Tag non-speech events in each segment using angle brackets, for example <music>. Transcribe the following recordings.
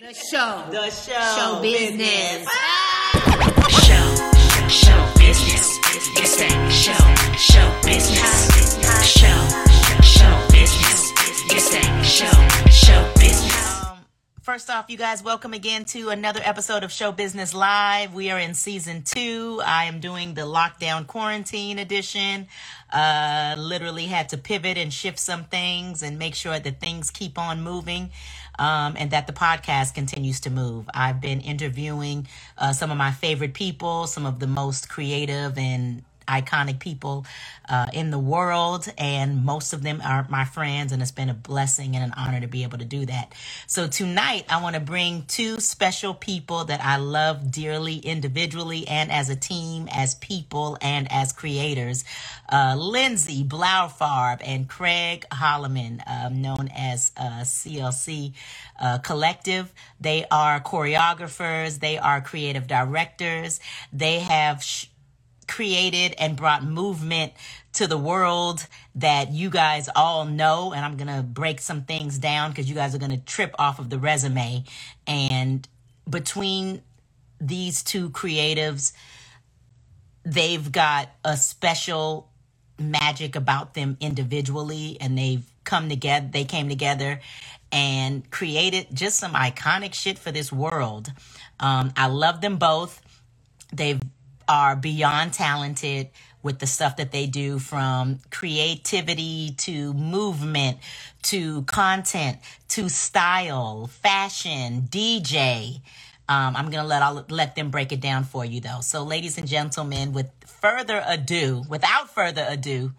The show. The show. Show business. Show, show business. It's that show, show business. Show, show business. It's that show, show business. Um, first off, you guys, welcome again to another episode of Show Business Live. We are in season two. I am doing the lockdown quarantine edition. Uh, literally had to pivot and shift some things and make sure that things keep on moving. Um, and that the podcast continues to move. I've been interviewing uh, some of my favorite people, some of the most creative and iconic people uh, in the world, and most of them are my friends, and it's been a blessing and an honor to be able to do that. So tonight, I want to bring two special people that I love dearly, individually and as a team, as people and as creators. Uh, Lindsay Blaufarb and Craig Holloman, um, known as uh, CLC uh, Collective. They are choreographers. They are creative directors. They have. Sh- created and brought movement to the world that you guys all know. And I'm going to break some things down because you guys are going to trip off of the resume. And between these two creatives, they've got a special magic about them individually and they've come together they came together and created just some iconic shit for this world um, i love them both they are beyond talented with the stuff that they do from creativity to movement to content to style fashion dj um, i'm gonna let I'll let them break it down for you though. So ladies and gentlemen with further ado without further ado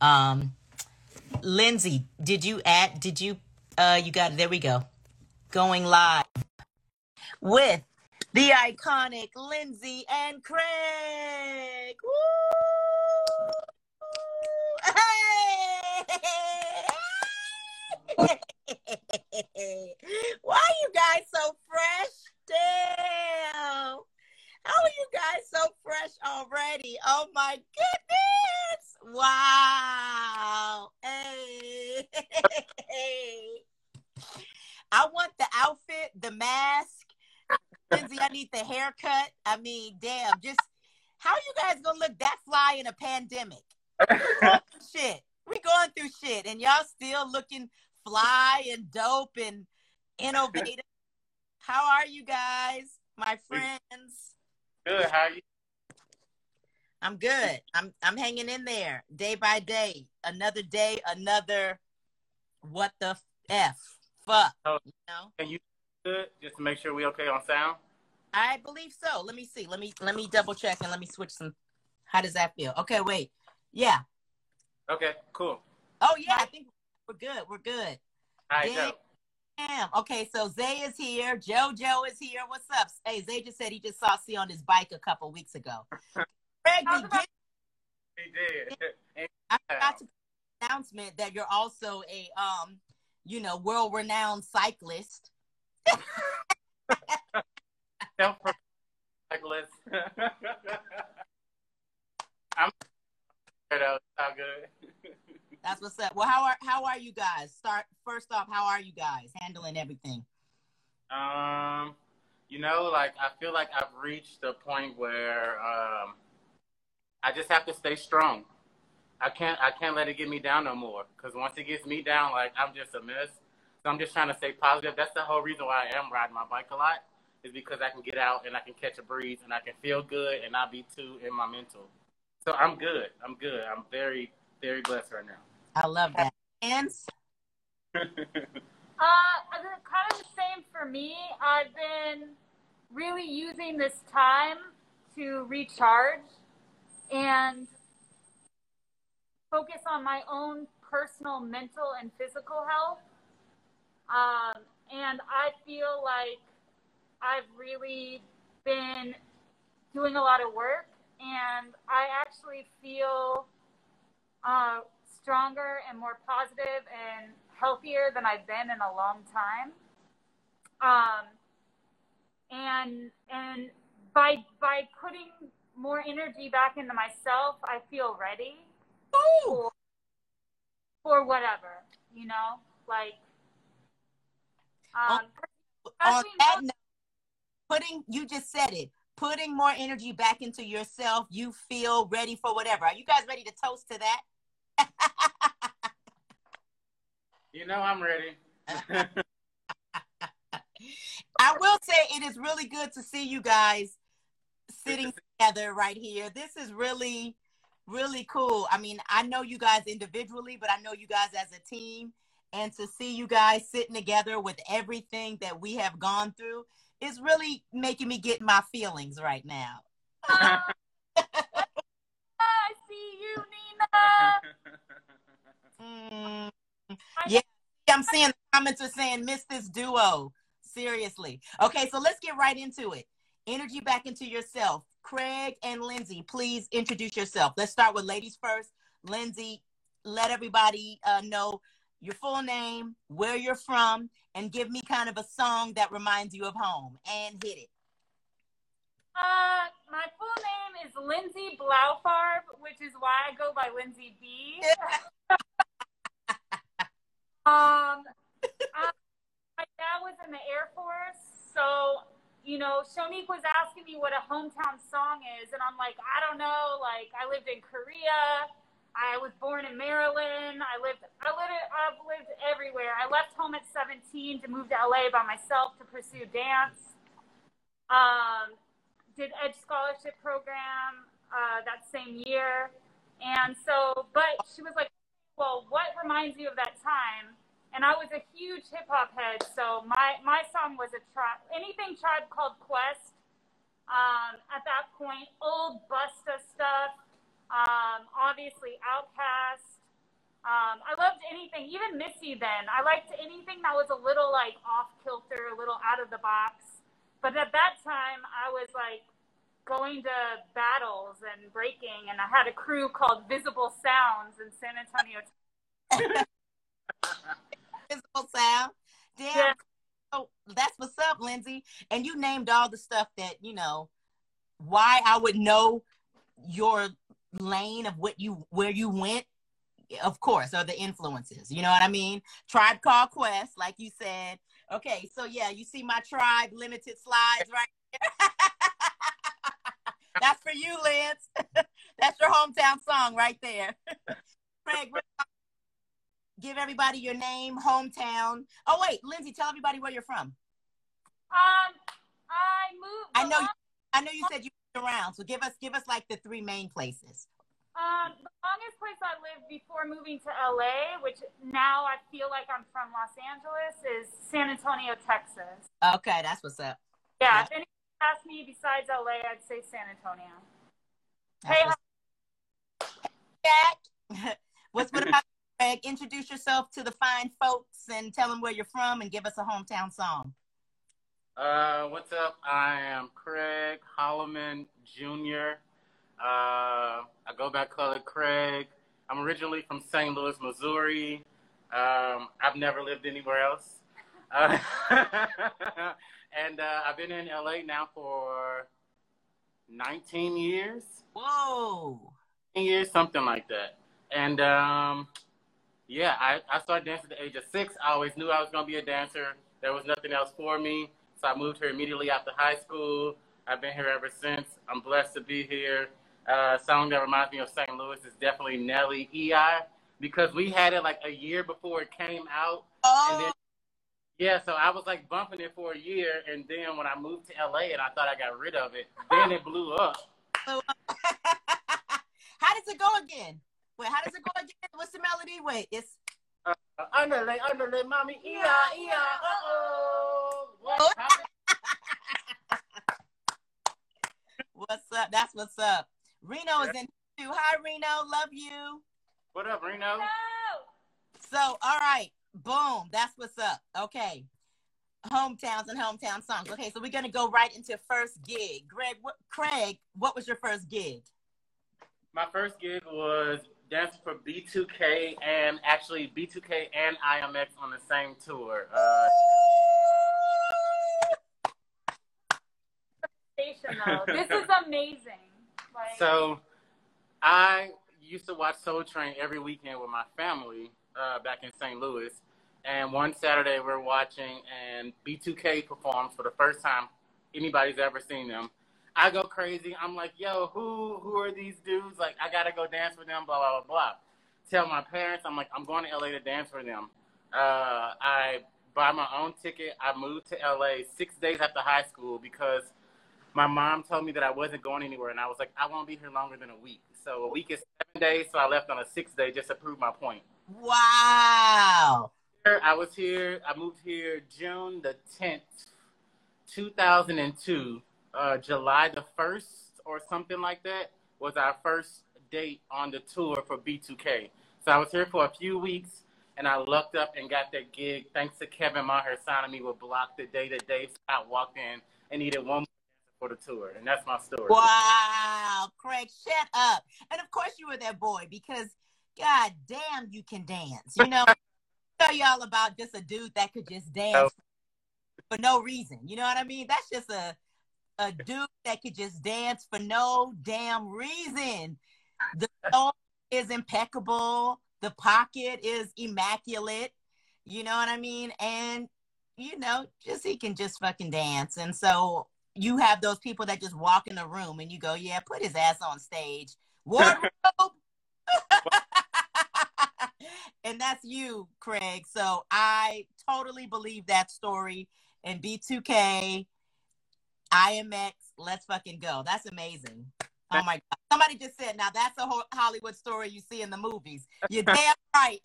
um, lindsay did you add did you uh, you got there we go. Going live with the iconic Lindsay and Craig. Woo! Hey! <laughs> Why are you guys so fresh? Damn. How are you guys so fresh already? Oh my goodness. Wow. Hey. I want the outfit, the mask, Lindsay, I need the haircut. I mean, damn, just how you guys gonna look that fly in a pandemic? We going through shit. We going through shit, and y'all still looking fly and dope and How are you guys, my friends? Good. How are you? I'm good. I'm I'm hanging in there day by day. Another day, another what the f fuck. Oh. You know? Can you good? Just to make sure we okay on sound. I believe so. Let me see. Let me let me double check and let me switch some. How does that feel? Okay, wait. Yeah. Okay. Cool. Oh yeah, I think we're good. We're good. All right. Damn. Go. Damn. Okay, so Zay is here. JoJo is here. What's up? Hey, Zay just said he just saw C on his bike a couple weeks ago. Greg, How's get- He did. And- <laughs> I forgot to put the announcement that you're also a um, you know, world renowned cyclist. <laughs> Self cyclist. <laughs> I'm though. It's all good. That's what's up. Well, how are how are you guys? Start first off, how are you guys handling everything? Um, you know, like I feel like I've reached a point where um, I just have to stay strong. I can't I can't let it get me down no more. Cause once it gets me down, like I'm just a mess. So I'm just trying to stay positive. That's the whole reason why I am riding my bike a lot. Is because I can get out and I can catch a breeze and I can feel good and not be too in my mental. So I'm good. I'm good. I'm very very blessed right now. I love that. Hands? <laughs> Uh, kind of the same for me. I've been really using this time to recharge and focus on my own personal mental and physical health. Um, and I feel like I've really been doing a lot of work, and I actually feel uh, stronger and more positive and healthier than I've been in a long time. Um, and and by by putting more energy back into myself, I feel ready for for whatever, you know, like um, on that note, putting you just said it, putting more energy back into yourself, you feel ready for whatever. Are you guys ready to toast to that? You know I'm ready. <laughs> I will say it is really good to see you guys sitting together right here. This is really, really cool. I mean, I know you guys individually, but I know you guys as a team. And to see you guys sitting together with everything that we have gone through is really making me get my feelings right now. <laughs> Mm. Yeah, I'm seeing the comments are saying, miss this duo. Seriously. Okay, so let's get right into it. Energy back into yourself. Craig and Lindsay, please introduce yourself. Let's start with ladies first. Lindsay, let everybody uh, know your full name, where you're from, and give me kind of a song that reminds you of home. And hit it. Uh, my full name is Lindsay Blaufarb, which is why I go by Lindsay B. <laughs> um, I, my dad was in the Air Force, so you know, Shonique was asking me what a hometown song is, and I'm like, I don't know. Like, I lived in Korea. I was born in Maryland. I lived, I lived, I've lived everywhere. I left home at 17 to move to LA by myself to pursue dance. Um, did Edge Scholarship Program uh, that same year. And so, but she was like, well, what reminds you of that time? And I was a huge hip hop head. So my, my song was a tribe, anything Tribe Called Quest. Um, at that point, old Busta stuff, um, obviously Outkast. Um, I loved anything, even Missy then. I liked anything that was a little like off kilter, a little out of the box. But at that time, I was like going to battles and breaking, and I had a crew called Visible Sounds in San Antonio. Physical <laughs> sound. Damn. Yeah. Oh, that's what's up, Lindsay. And you named all the stuff that, you know, why I would know your lane of what you where you went, of course, are the influences. You know what I mean? Tribe Called Quest, like you said. Okay, so yeah, you see my tribe limited slides right there. <laughs> That's for you, Liz. <laughs> That's your hometown song right there. <laughs> Craig, give everybody your name, hometown. Oh wait, Lindsay, tell everybody where you're from. Um, I moved. I know, I know you said you moved around, so give us, give us like the three main places. Um, the longest place I lived before moving to LA, which now I feel like I'm from Los Angeles, is San Antonio, Texas. Okay, that's what's up. Yeah, if anyone asked me besides LA, I'd say San Antonio. That's Hey, what's Jack. <laughs> what's what about you, Craig? Introduce yourself to the fine folks and tell them where you're from and give us a hometown song. Uh, what's up? I am Craig Holloman Jr. Uh, I go by color Craig. I'm originally from St. Louis, Missouri. Um, I've never lived anywhere else. Uh, <laughs> and uh, I've been in LA now for 19 years. Whoa. 10 years, something like that. And um, yeah, I, I started dancing at the age of six. I always knew I was going to be a dancer. There was nothing else for me. So I moved here immediately after high school. I've been here ever since. I'm blessed to be here. Uh, song that reminds me of St. Louis is definitely Nelly EI because we had it like a year before it came out. And then, Oh, yeah, so I was like bumping it for a year. And then when I moved to LA and I thought I got rid of it, then it blew up. <laughs> <laughs> how does it go again? Wait, how does it go again? What's the melody? Wait, it's Uh, underlay, underlay, mommy, EI, EI, uh-oh. What <laughs> what's up? That's what's up. Reno is in too. Hi, Reno. Love you. What up, Reno? So, all right, boom. That's what's up. Okay. Hometowns and hometown songs. Okay, so we're gonna go right into first gig. Greg, what, Craig, what was your first gig? My first gig was dancing for B2K and actually B2K and IMX on the same tour. Uh, Station though. This is amazing. So I used to watch Soul Train every weekend with my family uh, back in St. Louis. and one Saturday we're watching, and B2K performs for the first time anybody's ever seen them. I go crazy. I'm like, yo, who who are these dudes? Like, I gotta go dance with them. Blah blah blah blah. Tell my parents, I'm like, I'm going to LA to dance for them. Uh, I buy my own ticket. I moved to LA six days after high school because my mom told me that I wasn't going anywhere, and I was like, I won't be here longer than a week. So a week is seven days, so I left on a sixth day just to prove my point. Wow. I was here. I moved here June the tenth, two thousand and two. Uh, July the first or something like that was our first date on the tour for B2K. So I was here for a few weeks, and I lucked up and got that gig thanks to Kevin Maher signing me with Bloc the day that Dave Scott walked in and needed one more for the tour, and that's my story. Wow, Craig, shut up. And of course you were that boy because god damn you can dance. You know, <laughs> tell y'all about just a dude that could just dance oh. for no reason. You know what I mean? That's just a a dude that could just dance for no damn reason. The <laughs> song is impeccable. The pocket is immaculate. You know what I mean? And you know, just he can just fucking dance. And so you have those people that just walk in the room and you go, yeah, put his ass on stage. <laughs> Wardrobe. <laughs> and that's you, Craig. So I totally believe that story. And B2K, IMX, let's fucking go. That's amazing. Oh my God. Somebody just said, now that's a whole Hollywood story you see in the movies. You're <laughs> damn right.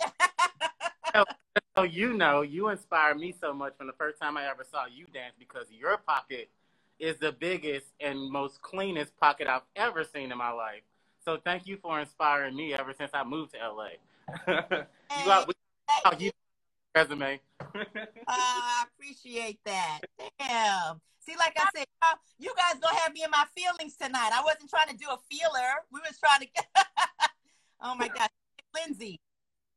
so you know, you inspired me so much from the first time I ever saw you dance because your pocket is the biggest and most cleanest pocket I've ever seen in my life. So thank you for inspiring me ever since I moved to LA. <laughs> you got we, you resume. uh, <laughs> I appreciate that. Damn. See, like I said, you guys don't have me in my feelings tonight. I wasn't trying to do a feeler. We was trying to. get. <laughs> oh my God, Lindsay,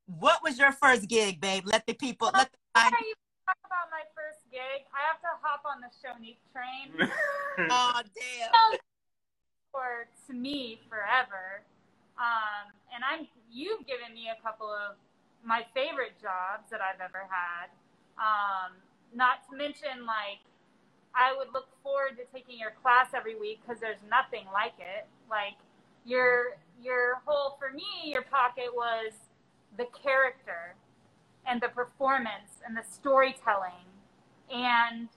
what was your first gig, babe? Let the people. Let the. Before you talk about my first gig, I have to hop on the Shonique train. <laughs> oh damn. <laughs> For to me forever, um, and I'm you've given me a couple of my favorite jobs that I've ever had. Um, not to mention like I would look forward to taking your class every week because there's nothing like it. Like your your whole for me, your pocket was the character and the performance and the storytelling and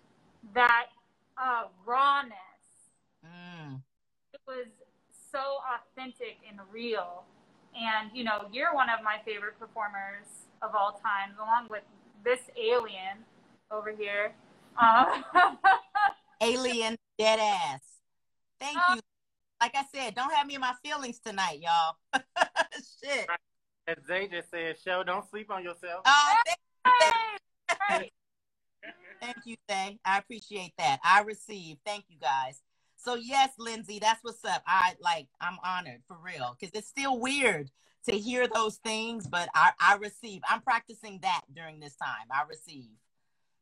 that uh, rawness. Mm. It was so authentic and real. And you know, you're one of my favorite performers of all time, along with this alien over here. Uh, <laughs> Alien dead ass. Thank you. Like I said, don't have me in my feelings tonight, y'all. <laughs> Shit. As Zay just said, show, don't sleep on yourself. Oh, thank you, right. thank you, Zay. I appreciate that. I receive. Thank you, guys. So yes, Lindsay, that's what's up. I like. I'm honored for real because it's still weird to hear those things, but I, I receive. I'm practicing that during this time. I receive.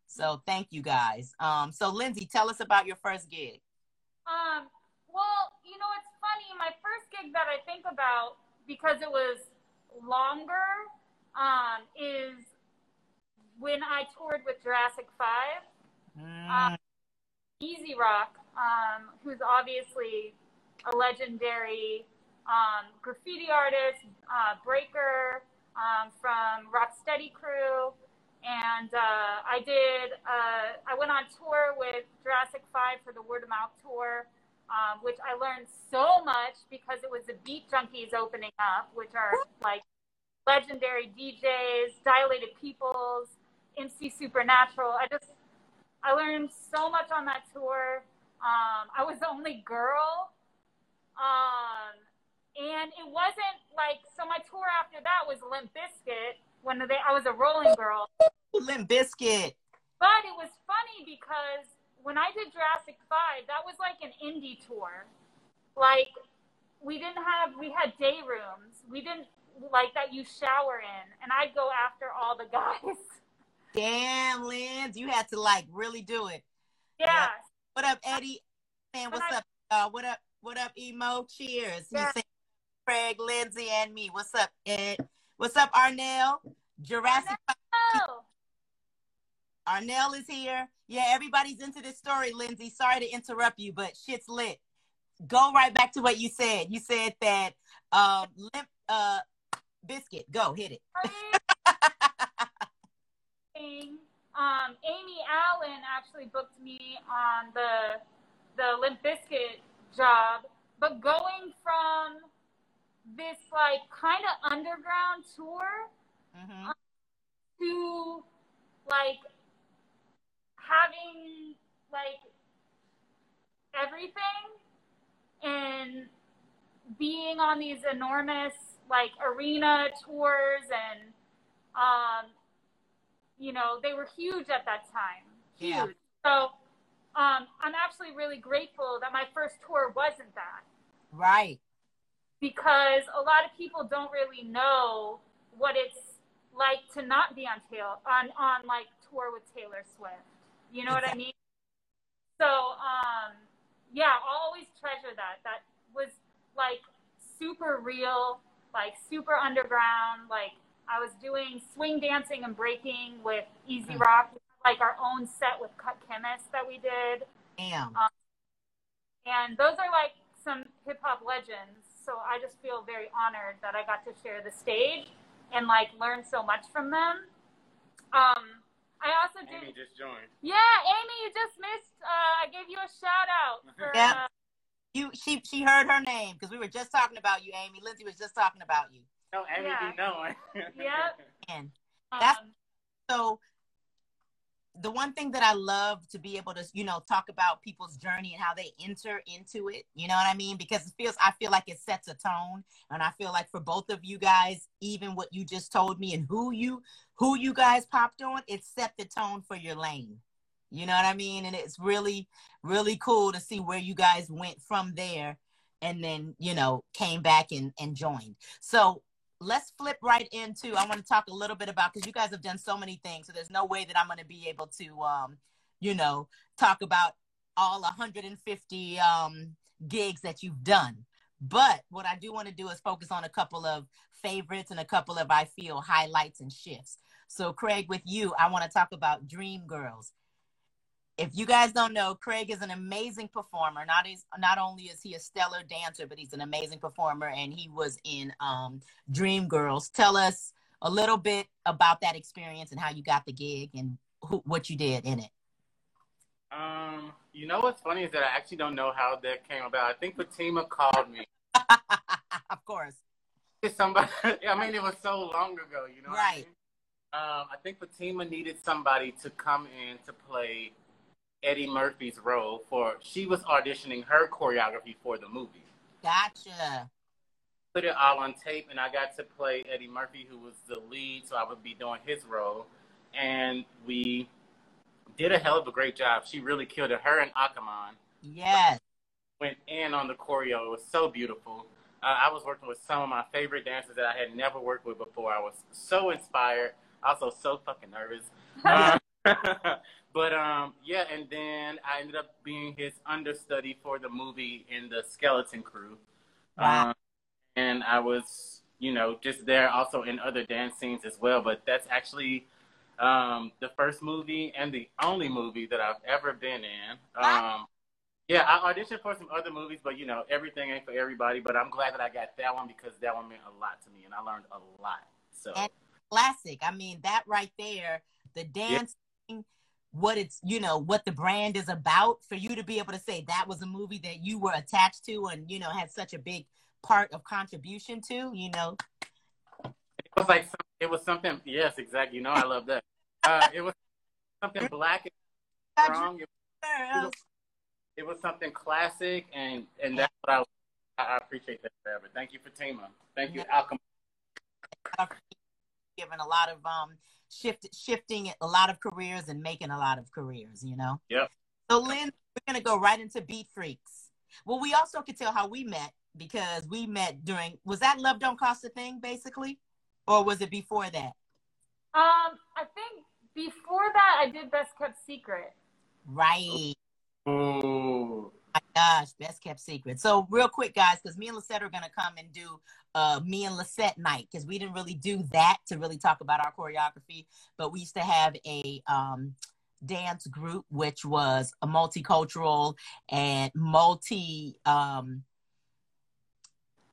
So thank you guys. Um, so Lindsay, tell us about your first gig. Um, well, you know, it's funny. My first gig that I think about because it was longer um, is when I toured with Jurassic Five. Mm. Um, Easy Rock, um, who's obviously a legendary um, graffiti artist, uh, breaker um, from Rocksteady Crew and uh, I did. Uh, I went on tour with Jurassic Five for the Word of Mouth tour, um, which I learned so much because it was the Beat Junkies opening up, which are like legendary DJs, Dilated Peoples, MC Supernatural. I just I learned so much on that tour. Um, I was the only girl. Um, and it wasn't like so my tour after that was Limp Bizkit when they, I was a rolling girl. Limp Bizkit. But it was funny because when I did Jurassic 5, that was like an indie tour. Like, we didn't have, we had day rooms. We didn't, like, that you shower in. And I'd go after all the <laughs> guys. Damn, Linz, you had to, like, really do it. Yeah. Yeah. What up, Eddie? Man, what's I- up, uh, What up? What up, Emo? Cheers. You say Craig, Lindsay, and me. What's up, Ed? What's up, Arnell? Jurassic Oh, Arnell is here. Yeah, everybody's into this story, Lindsay. Sorry to interrupt you, but shit's lit. Go right back to what you said. You said that um, limp uh, Bizkit. Go hit it. um, Amy Allen actually booked me on the the Limp Bizkit job, but going from this like kind of underground tour Mhm. to like having like everything and being on these enormous like arena tours and um you know they were huge at that time huge Yeah. so um i'm actually really grateful that my first tour wasn't that Right. because a lot of people don't really know what it's like to not be on tail on on like tour with Taylor Swift. You know what I mean? So um yeah, I'll always treasure that. That was like super real, like super underground. Like I was doing swing dancing and breaking with Easy Mm. Rock, like our own set with Cut Chemist that we did Damn. and those are like some hip hop legends. So I just feel very honored that I got to share the stage and like learn so much from them. Um, I also Amy just joined. Yeah, Amy, you just missed. Uh, I gave you a shout out for. Yeah. Uh, You she she heard her name because we were just talking about you, Amy. Lindsay was just talking about you. No, Amy Yeah. be knowing. Yep. <laughs> And That's- um, so the one thing that I love to be able to, you know, talk about people's journey and how they enter into it, you know what I mean? Because it feels I feel like it sets a tone. And I feel like for both of you guys, even what you just told me and who you who you guys popped on, it set the tone for your lane. You know what I mean? And it's really, really cool to see where you guys went from there and then, you know, came back and, and joined. So let's flip right into i want to talk a little bit about because you guys have done so many things so there's no way that i'm going to be able to um you know talk about all 150 um gigs that you've done. But what i do want to do is focus on a couple of favorites and a couple of i feel highlights and shifts. So craig with you i want to talk about dream girls if you guys don't know, Craig is an amazing performer. Not is not only is he a stellar dancer, but he's an amazing performer, and he was in um, Dream Girls. Tell us a little bit about that experience and how you got the gig and who, what you did in it. Um, you know what's funny is that I actually don't know how that came about. I think Fatima called me. <laughs> of course, It's Somebody, <laughs> I mean, it was so long ago. You know, what I Right. mean? Um, I think Fatima needed somebody to come in to play Eddie Murphy's role for. She was auditioning her choreography for the movie. gotcha. put it all on tape and I got to play Eddie Murphy who was the lead so I would be doing his role and we did a hell of a great job. She really killed it. Her and Aakomon Yes, went in on the choreo. It was so beautiful. Uh, I was working with some of my favorite dancers that I had never worked with before. I was so inspired, also so fucking nervous. <laughs> Uh, <laughs> but um, yeah, and then I ended up being his understudy for the movie in the Skeleton Crew. Wow. Um, and I was, you know, just there also in other dance scenes as well. But that's actually um, the first movie and the only movie that I've ever been in. Um, yeah, I auditioned for some other movies, but you know, everything ain't for everybody. But I'm glad that I got that one because that one meant a lot to me, and I learned a lot. So And- classic. I mean, that right there, the dancing, what it's, you know, what the brand is about, for you to be able to say that was a movie that you were attached to and, you know, had such a big part of contribution to, you know. it was like it was something. Yes, exactly. You know, I love that. Uh, it was something black and strong. It, Girls. it was something classic, and and that's what I I I appreciate that forever. Thank you, Fatima. Thank you, Alchemy. Given a lot of um shift shifting a lot of careers and making a lot of careers, you know. Yep. So Lynn, we're gonna go right into Beat Freaks. Well, we also could tell how we met because we met during was that Love Don't Cost a thing, basically? Or was it before that? um, I think before that I did Best Kept Secret. Right. Oh my gosh, best kept secret. So real quick, guys, because me and Lisette are gonna come and do uh me and Lisette night because we didn't really do that to really talk about our choreography, but we used to have a um dance group, which was a multicultural and multi um,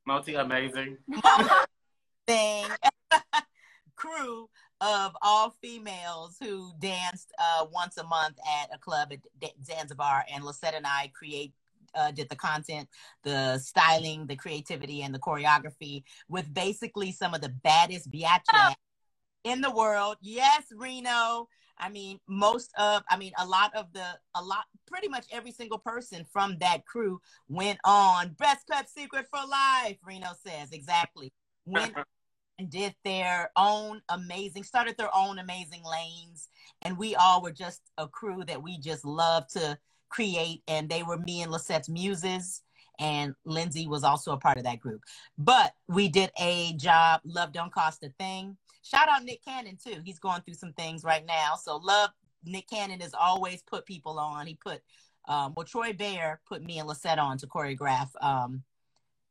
Multi amazing. <laughs> thing <laughs> crew of all females who danced uh, once a month at a club at Zanzibar, and Lisette and I create. Uh, did the content, the styling, the creativity, and the choreography with basically some of the baddest biatch in the world. Yes, Reno. I mean, most of, I mean, a lot of the, a lot, pretty much every single person from that crew went on Best Kept Secret for Life. Reno says exactly went and did their own amazing, started their own amazing lanes, and we all were just a crew that we just love to create. And they were me and Lisette's muses and Lindsay was also a part of that group. But we did a job. Love don't cost a thing. Shout out Nick Cannon too. He's going through some things right now. So love Nick Cannon has always put people on. He put um, well Troy Beyer put me and Lisette on to choreograph um,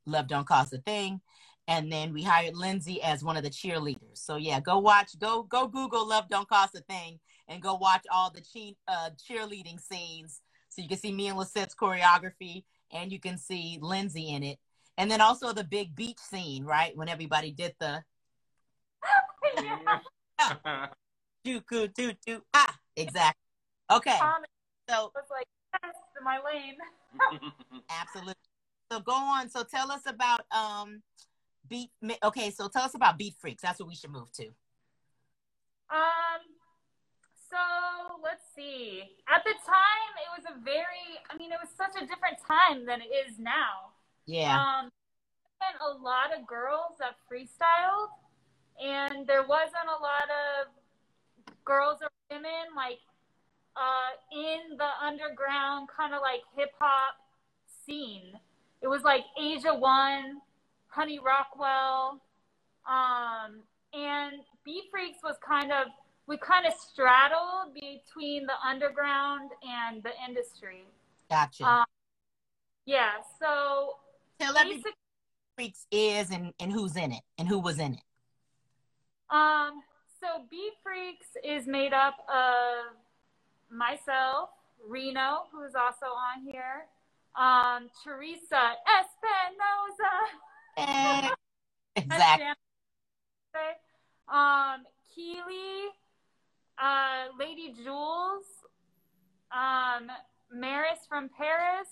Love Don't Cost a Thing. And then we hired Lindsay as one of the cheerleaders. So yeah, go watch, go go Google Love Don't Cost a Thing and go watch all the che- uh, cheerleading scenes. So you can see me and Lisette's choreography and you can see Lindsay in it. And then also the big beach scene, right? When everybody did the <laughs> do do do do ah exactly. Okay. So was like, yes, in my lane. <laughs> absolutely. So go on. So tell us about um beat okay, so tell us about Beat Freaks. That's what we should move to. Um, so let's see. At the time, it was a very, I mean, it was such a different time than it is now. Yeah. Um, and a lot of girls that freestyled, and there wasn't a lot of girls or women like uh, in the underground kind of like hip hop scene. It was like Asia One, Honey Rockwell, um, and Beat Freaks was kind of we kind of straddled between the underground and the industry. Gotcha. Um, yeah, so tell everybody Freaks is and, and who's in it and who was in it. um, so Beat Freaks is made up of myself, Reno, who's also on here, um, Teresa Espinoza, Eh, <laughs> exactly. Um, Keely, uh, Lady Jules, um, Maris from Paris,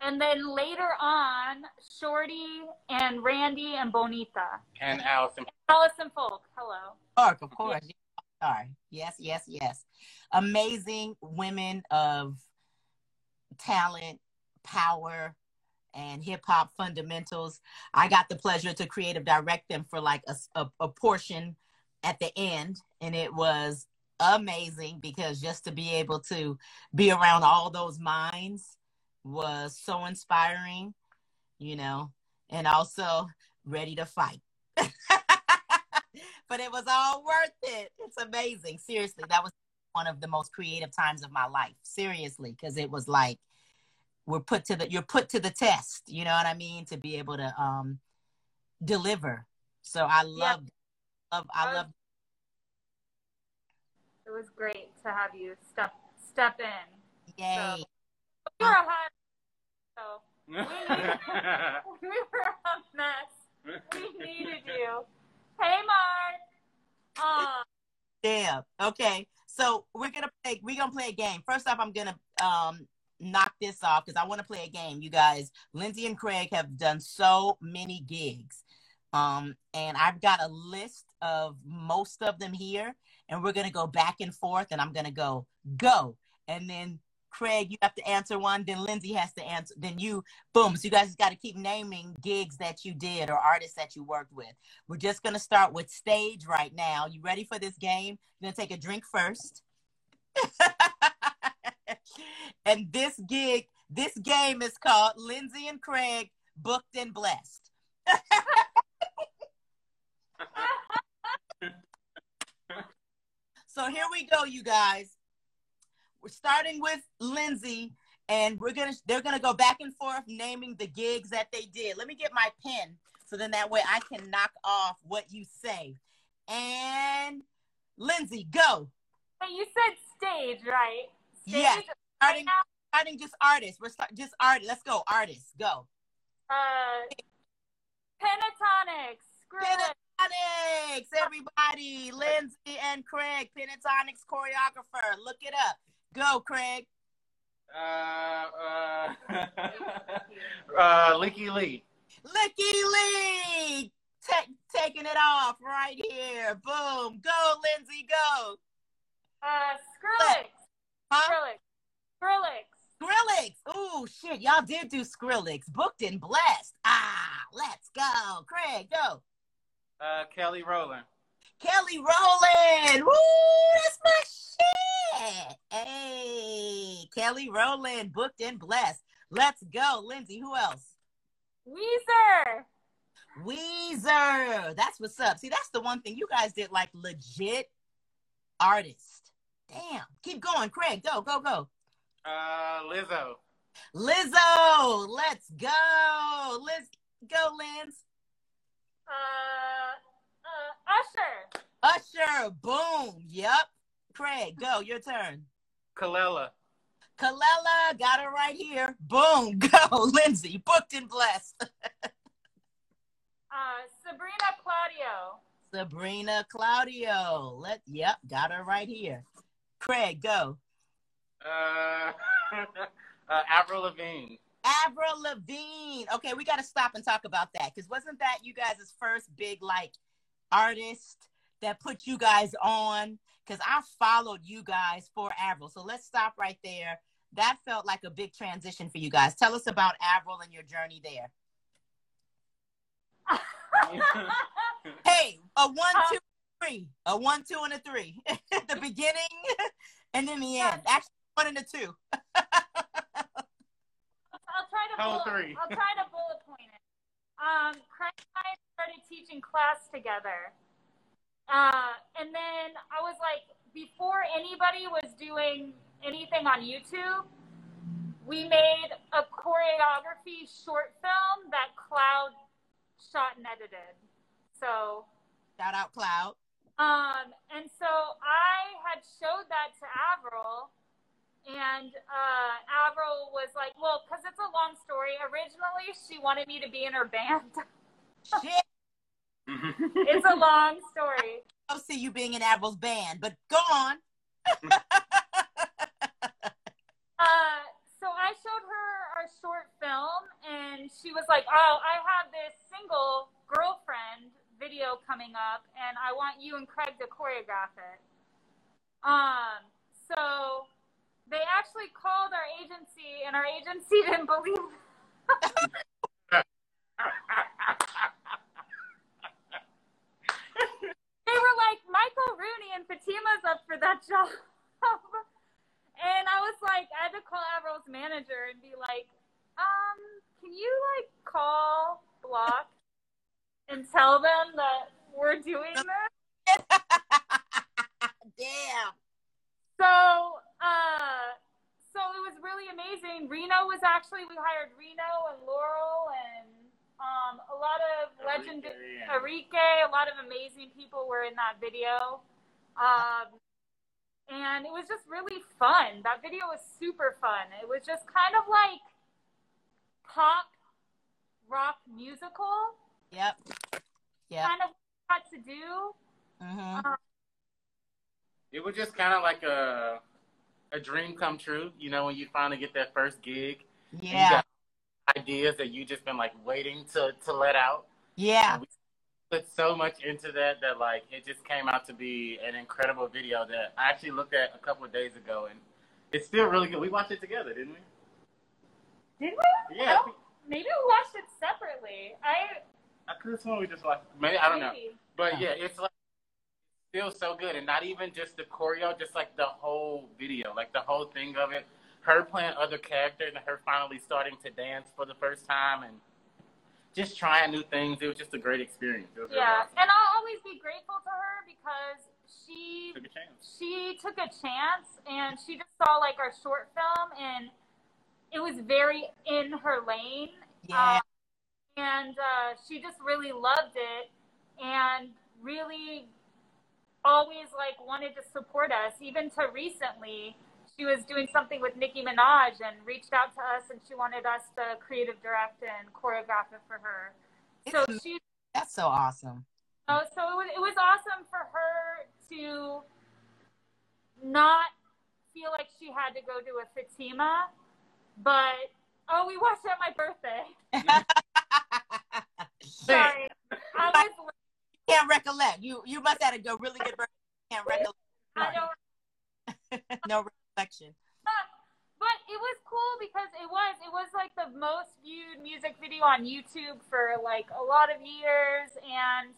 and then later on, Shorty and Randy and Bonita. and Allison. Allison Faulk, hello. Clark, of course. Sorry. Yes, yes, yes. Amazing women of talent, power, and hip hop fundamentals. I got the pleasure to creative direct them for like a, a, a portion at the end, and it was amazing because just to be able to be around all those minds was so inspiring, you know, and also ready to fight. <laughs> but it was all worth it. It's amazing. Seriously, that was one of the most creative times of my life. Seriously, because it was like we're put to the you're put to the test. You know what I mean? To be able to um deliver. So I love, love, I love. It was great to have you step step in. Yay! We were a hot, so <laughs> <laughs> we were a mess. We needed you. Hey, Mark. Uh, Damn. Okay. So we're gonna play. We're gonna play a game. First off, I'm gonna um knock this off because I want to play a game. You guys, Lindsay and Craig have done so many gigs, um, and I've got a list of most of them here, and we're gonna go back and forth, and I'm gonna go go, and then Craig, you have to answer one. Then Lindsay has to answer. Then you, boom. So you guys got to keep naming gigs that you did or artists that you worked with. We're just gonna start with stage right now. You ready for this game? You're gonna take a drink first. <laughs> and this gig, this game is called Lindsay and Craig Booked and Blessed. <laughs> so here we go, you guys. We're starting with Lindsay, and we're gonna they're gonna go back and forth naming the gigs that they did. Let me get my pen so then that way I can knock off what you say. And Lindsay, go. Hey, you said stage, right? Stage, Yeah. right Starting, now, starting just artists. We're start, just artists. Let's go, artists. Go. uh, Pentatonix, Skrillex, Pentatonix, everybody. Lindsay and Craig, Pentatonix choreographer. Look it up. Go, Craig. Uh, uh, <laughs> uh, Licky Lee. Licky Lee. Ta- taking it off right here. Boom. Go, Lindsay. Go. uh, Skrillex, Huh? Skrillex, Skrillex. Skrillex. Ooh, shit. Y'all did do Skrillex. Booked and blessed. Ah, let's go. Craig, go. Uh, Kelly Rowland. Kelly Rowland. Woo, that's my shit. Hey, Kelly Rowland, booked and blessed. Let's go. Lindsay, who else? Weezer. Weezer. That's what's up. See, that's the one thing you guys did like legit artist. Damn. Keep going. Craig, go, go, go. Uh, Lizzo. Lizzo. Let's go. Let's go, Linz. Uh, uh, Usher. Usher. Boom. Yep. Craig, go. Your turn. Kalela. Kalela, got it right here. Boom. <laughs> Go. Lindsay, booked and blessed. <laughs> Uh, Sabrina Claudio. Sabrina Claudio. Let yep, got her right here. Craig, go. Uh, <laughs> uh, Avril Lavigne. Avril Lavigne. Okay, we got to stop and talk about that because wasn't that you guys' first big like artist that put you guys on? Because I followed you guys for Avril. So let's stop right there. That felt like a big transition for you guys. Tell us about Avril and your journey there. <laughs> Hey, a one, um, two, three. A one, two, and a three. <laughs> the beginning <laughs> and then the end. Actually, one and a two. I'll try to bullet, three. I'll try to bullet point it. Um, Craig and I started teaching class together, uh, and then I was like, before anybody was doing anything on YouTube, we made a choreography short film that Cloud shot and edited. So Shout out Cloud. um, and so I had showed that to Avril, and uh, Avril was like, "Well, because it's a long story. Originally, she wanted me to be in her band. Shit. <laughs> it's a long story. I'll see you being in Avril's band, but go on. <laughs> Uh, so I showed her our short film, and she was like, "Oh, I have this single girlfriend video coming up, and I want you and Craig to choreograph it." Um, so they actually called our agency, and our agency <laughs> didn't believe. They were like, "Michael Rooney and Fatima's up for that job." And I was like, I had to call Avril's manager and be like, um, can you like call Bloc and tell them that we're doing this? <laughs> Damn. So, uh, so it was really amazing. Reno was actually we hired Reno and Laurel and um, a lot of legend Enrique Enrique, a lot of amazing people were in that video. Um, and it was just really fun. That video was super fun. It was just kind of like pop rock musical, Yep. Yeah. kind of what to do. hmm It was just kind of like a a dream come true, you know, when you finally get that first gig. and you Yeah. got ideas that you just been like waiting to to let out. Yeah. We Put so much into that that like it just came out to be an incredible video that I actually looked at a couple of days ago, and it's still really good. We watched it together, didn't we? Did we? Yeah. I don't- maybe we watched it separately. I I could have sworn we just watched. Maybe I don't know. But yeah, it's like still so good, and not even just the choreo, just like the whole video, like the whole thing of it. Her playing other characters and her finally starting to dance for the first time, and just trying new things. It was just a great experience. It really Yeah, awesome. and I'll always be grateful to her because she Took a chance. she took a chance and she just saw like our short film and it was very in her lane. Yeah. Um, and uh, she just really loved it and really always like wanted to support us. Even to recently, she was doing something with Nicki Minaj and reached out to us, and she wanted us to creative direct and choreograph it for her. So It's- she That's so awesome. Oh, so it was, it was awesome for her to not feel like she had to go do a Fatima, but oh, we watched it at my birthday. <laughs> <laughs> Sorry, I was. Can't recollect. You you must have had a really good birthday. Can't recollect. I don't. <laughs> no recollection. But it was cool because it was it was like the most viewed music video on YouTube for like a lot of years, and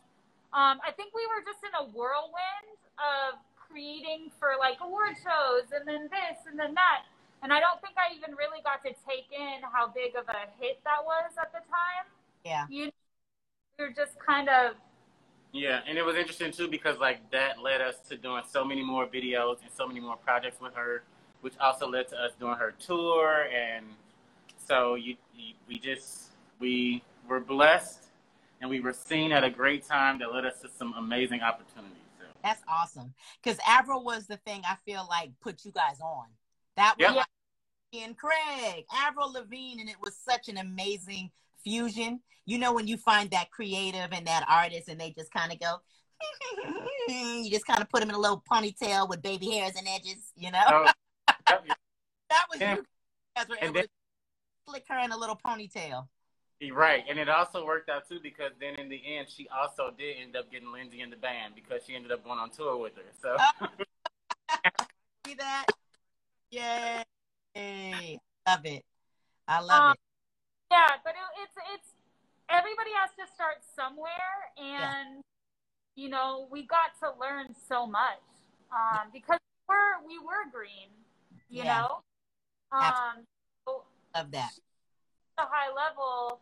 um, I think we were just in a whirlwind of creating for like award shows and then this and then that. And I don't think I even really got to take in how big of a hit that was at the time. Yeah. You were just kind of Yeah, and it was interesting too because like that led us to doing so many more videos and so many more projects with her, which also led to us doing her tour, and so you, you we just we were blessed, and we were seen at a great time that led us to some amazing opportunities. So. That's awesome. Because Avril was the thing I feel like put you guys on. That was Yep. like and Craig, Avril Lavigne, and it was such an amazing fusion. You know when you find that creative and that artist, and they just kind of go. <laughs> you just kind of put them in a little ponytail with baby hairs and edges, you know. So, yep, <laughs> that was Yeah. you guys were And able then- to flick her in a little ponytail. right, and it also worked out too because then in the end she also did end up getting Lindsay in the band because she ended up going on tour with her. So <laughs> See that? Yay! Love it. I love Um, it. Yeah, but it, it's it's everybody has to start somewhere, and you know we got to learn so much um, because we're we were green, you Yeah. know. Um, so Love that. a high level,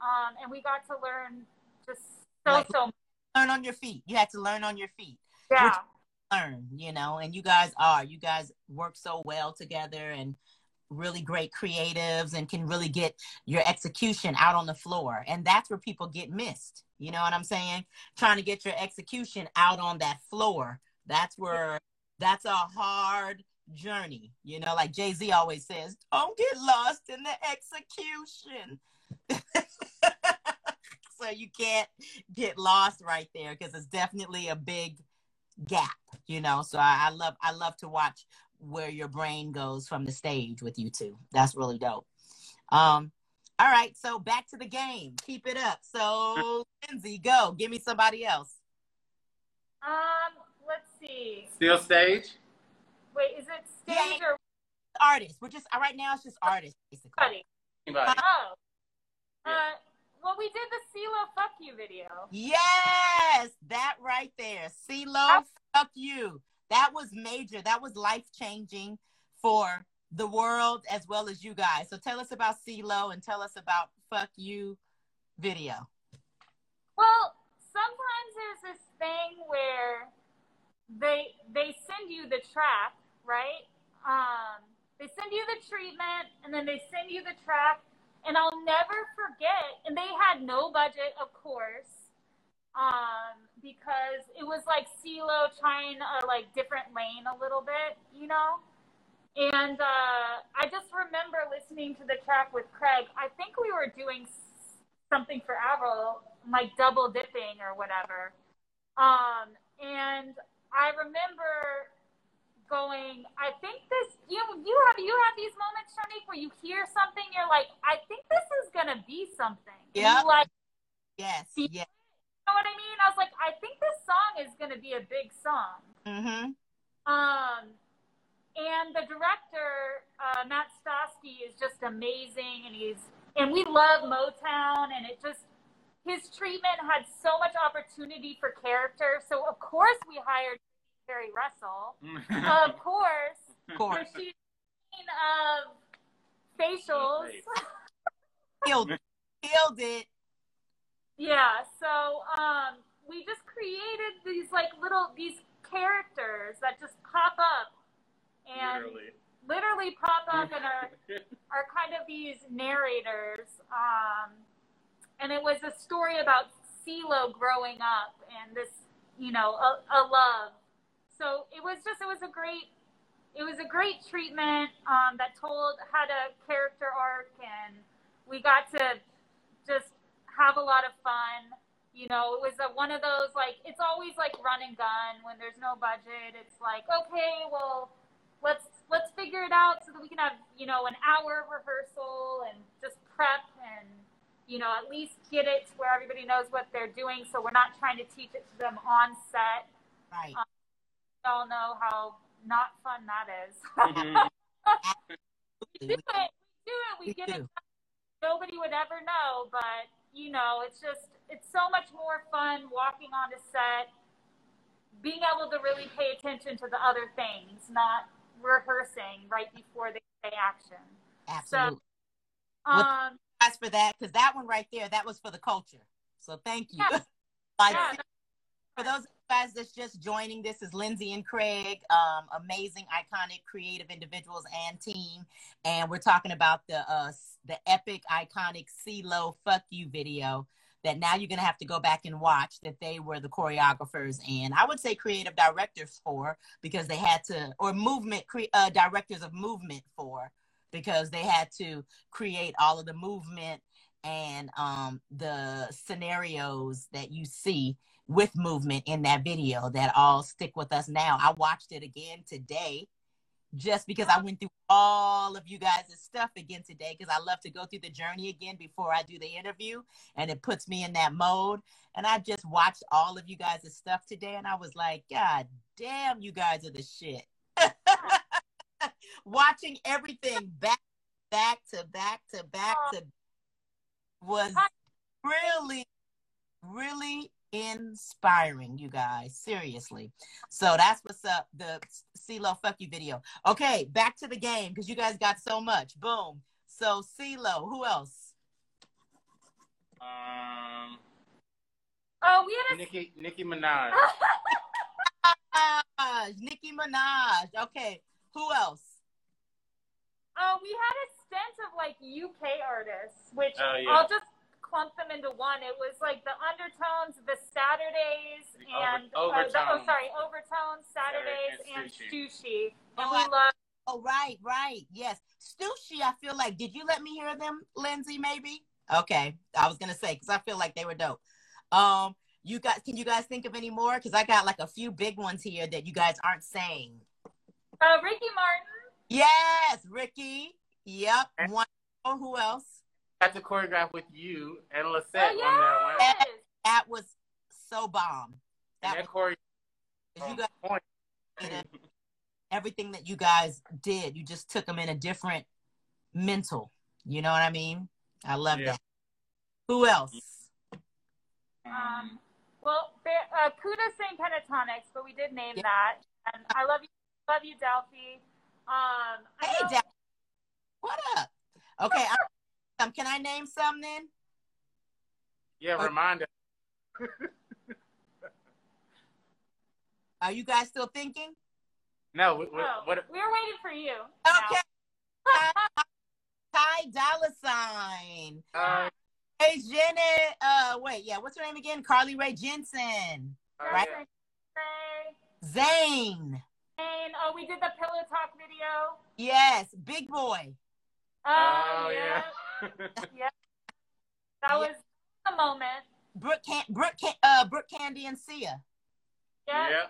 um, and we got to learn just so Like- so much. Learn on your feet. You had to learn on your feet. Yeah, Learn, you know, and you guys are. You guys work so well together and really great creatives and can really get your execution out on the floor. And that's where people get missed. You know what I'm saying? Trying to get your execution out on that floor. That's where that's a hard journey. You know, like Jay Z always says, don't get lost in the execution. <laughs> so you can't get lost right there because it's definitely a big gap, you know. So I, I love I love to watch where your brain goes from the stage with you two. That's really dope. Um, all right, so back to the game. Keep it up. So Lindsay, go. Give me somebody else. um, let's see. still stage. Wait, is it stage Yeah. or Artists. We're just right now. It's just artists, basically. buddy? Anybody? Oh, Yeah. uh, well, we did the CeeLo "Fuck You" video. Yes, that right there. CeeLo, fuck you. That was major. That was life changing for the world as well as you guys. So tell us about CeeLo and tell us about fuck you video. Well, sometimes there's this thing where they they send you the track, right? Um, they send you the treatment, and then they send you the track, and I'll never forget. And they had no budget, of course, um, because it was like CeeLo trying a like different lane a little bit, you know. And uh, I just remember listening to the track with Craig. I think we were doing something for Avril, like double dipping or whatever. Um, and I remember going, I think this you you have you have these moments, Shanique, where you hear something, you're like, I think this is gonna be something. Yeah. Like Yes, yes. You know what I mean? I was like, I think this song is gonna be a big song. Mm-hmm. Um, and the director, uh, Matt Stawski, is just amazing, and he's and we love Motown, and it just his treatment had so much opportunity for character. So of course we hired Carrie Russell. <laughs> Of course, Of course. when she's queen of facials. <laughs> Killed it. Killed it. Yeah, so um, we just created these like little these characters that just pop up and Literally. literally pop up and are <laughs> are kind of these narrators. Um, and it was a story about CeeLo growing up and this, you know, a, a love so it was just it was a great it was a great treatment um, that told had a character arc and we got to just have a lot of fun you know it was a, one of those like it's always like run and gun when there's no budget it's like okay well let's let's figure it out so that we can have you know an hour of rehearsal and just prep and you know at least get it to where everybody knows what they're doing so we're not trying to teach it to them on set Right. Um, we all know how not fun that is <laughs> Mhm. we do it we do it we We get do. it done. nobody would ever know but you know it's just it's so much more fun walking on a set being able to really pay attention to the other things not rehearsing right before they say action Absolutely. um Well, for that, because that one right there, that was for the culture. So thank you. Yeah. <laughs> like, yeah, for those you guys that's just joining, this is Lindsay and Craig, um, amazing, iconic, creative individuals and team, and we're talking about the uh, the epic, iconic CeeLo "Fuck You" video that now you're gonna have to go back and watch. That they were the choreographers and I would say creative directors for because they had to, or movement cre- uh, directors of movement for because they had to create all of the movement and um, the scenarios that you see with movement in that video that all stick with us now. I watched it again today just because I went through all of you guys' stuff again today because I love to go through the journey again before I do the interview and it puts me in that mode. And I just watched all of you guys' stuff today and I was like, God damn, you guys are the shit. <laughs> Watching everything back, back to back to back to oh. was really, really inspiring, you guys. Seriously. So that's what's up. The CeeLo fuck you video. Okay, back to the game because you guys got so much. Boom. So CeeLo, who else? Um, oh we had a Nicki Nicki Minaj. <laughs> Ah, Nicki Minaj. Okay, who else? Oh, we had a stint of like UK artists, which Oh, yeah. I'll just clump them into one. It was like the undertones, the Saturdays, The and over- uh, the, oh, sorry, overtones, Saturdays, and and Sushi. sushi. And Oh, we love. Oh, right, right. Yes. Stussy, I feel like, did you let me hear them, Lindsay, maybe? Okay. I was going to say, because I feel like they were dope. Um, you guys, can you guys think of any more? Because I got like a few big ones here that you guys aren't saying. Uh, Ricky Martin. Yes, Ricky. Yep. One. Oh, who else? Had to choreograph with you and Lisette Oh, on that one. yes. That was so bomb. And That that choreo was, you guys, point. <laughs> everything that you guys did, you just took them in a different mental. You know what I mean? I love Yeah. that. Who else? Um, well, there, uh, Kuda sang Pentatonix, but we did name Yeah. that. And I love you, love you, Delphi. Um, I Hey, know- Dad. What up? Okay. I, um, can I name some then? yeah, Okay. remind us. <laughs> Are you guys still thinking? No, what, oh, what, what, we're waiting for you. Okay. <laughs> Ty Dolla Sign. uh, Hey, Janet. Uh, wait, yeah. What's her name again? Carly Rae Jepsen. Now. Right. Say, Zayn. and, oh, we did the Pillow Talk video. Yes. Big Boy. Oh, oh, yeah. yeah. <laughs> That Yeah. was a moment. Brooke, Can- Brooke, Can- uh, Brooke Candy and Sia. Yeah. yeah.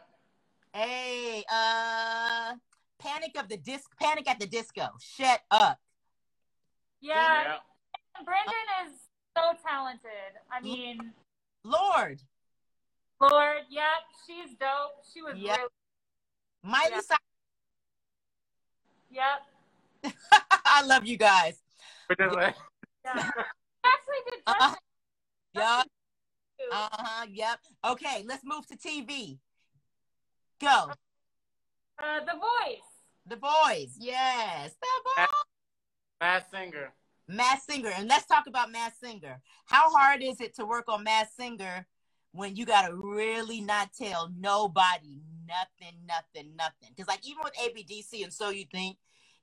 Hey, uh, Panic of the Disc, Panic at the Disco. Shut up. Yeah. Yeah. Brendon is so talented. I mean, Lorde, Lorde, yep, she's dope. She was Yep. really, Miley Yeah. Cyrus. yep. <laughs> I love you guys. But just like, Yeah. Actually, did Uh-uh. Justin Uh huh. Yep. Okay, let's move to TV. Go. Uh, the Voice. The boys. Yes. The boys. Masked Singer. Masked Singer. And let's talk about Masked Singer. How hard is it to work on Masked Singer when you got to really not tell nobody nothing, nothing, nothing? Because, like, even with ABDC and So You Think,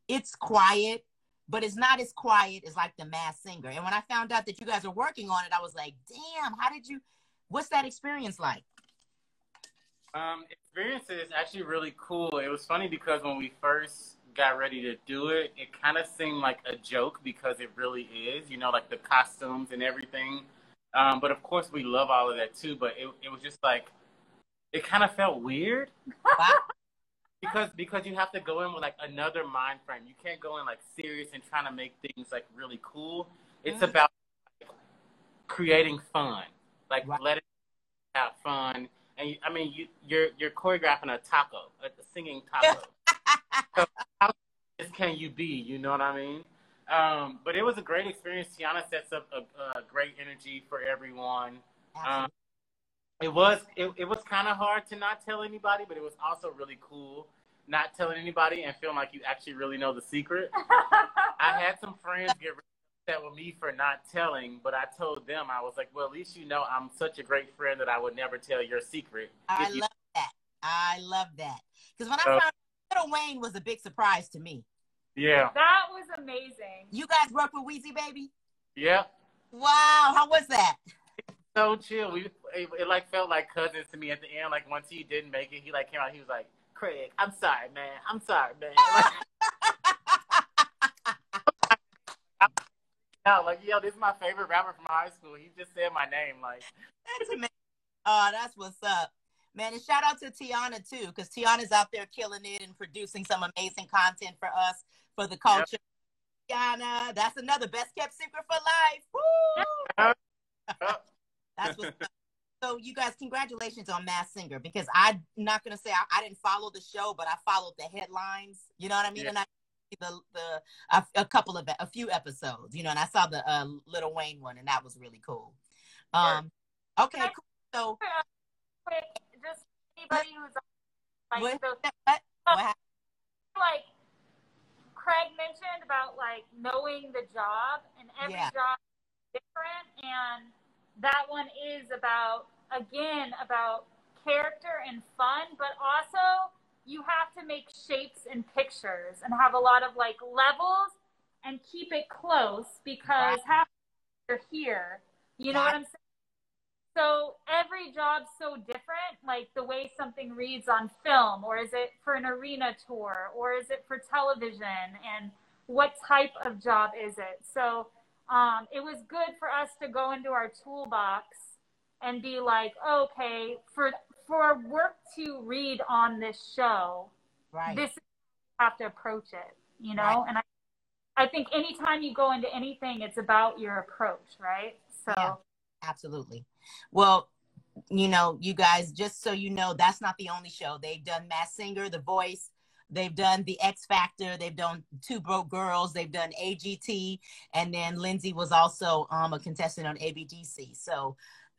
it's quiet, but it's not as quiet as like the Masked Singer. And when I found out that you guys are working on it, I was like, damn, how did you, what's that experience like? Um, experience is actually really cool. It was funny because when we first got ready to do it, it kind of seemed like a joke because it really is, you know, like the costumes and everything. Um, but of course, we love all of that too. But it, it was just like, it kind of felt weird Wow. Because because you have to go in with like another mind frame. You can't go in like serious and trying to make things like really cool. It's Mhm. about like, creating fun, like Right. letting have fun. And you, I mean, you you're you're choreographing a taco, a, singing taco. <laughs> so how can you be? You know what I mean? Um, but it was a great experience. Tiana sets up a, a great energy for everyone. Absolutely. It was it, it was kind of hard to not tell anybody, but it was also really cool not telling anybody and feeling like you actually really know the secret. <laughs> I had some friends get really upset with me for not telling, but I told them I was like, well, at least you know I'm such a great friend that I would never tell your secret. I you- love that. I love that. Because when I So- found Lil Wayne was a big surprise to me. yeah, that was amazing. You guys work with Weezy Baby? yeah. Wow. How was that? So chill. We it, it like felt like cousins to me at the end. Like once he didn't make it, he like came out. He was like, Craig, I'm sorry, man. I'm sorry, man. <laughs> Like, <laughs> like, yo, this is my favorite rapper from high school. He just said my name. Like, That's amazing. Oh, that's what's up. Man, and shout out to Tiana too, because Tiana's out there killing it and producing some amazing content for us, for the culture. Tiana, that's another best kept secret for life. Woo! That's what's up. So, you guys, congratulations on Masked Singer because I'm not gonna say I, I didn't follow the show, but I followed the headlines. You know what I mean? Yeah. And I the the a, a couple of a few episodes, you know, and I saw the uh, Lil Wayne one, and that was really cool. Um, okay, cool. So, Quick, just anybody who's like what, those what, what like Craig mentioned about like knowing the job and every Yeah. job is different and that one is about again about character and fun but also you have to make shapes and pictures and have a lot of like levels and keep it close because half you're here. You know what i'm saying? So every job's so different, like the way something reads on film, or is it for an arena tour, or is it for television, and what type of job is it? So um, it was good for us to go into our toolbox and be like, okay, for for work to read on this show, Right. this is how you have to approach it, you know. Right. And I, I think anytime you go into anything, it's about your approach, right? So. Yeah. Absolutely. Well, you know, you guys, just so you know, that's not the only show. They've done Masked Singer, The Voice. They've done The X Factor. They've done Two Broke Girls. They've done AGT. And then Lindsay was also um, a contestant on ABDC. So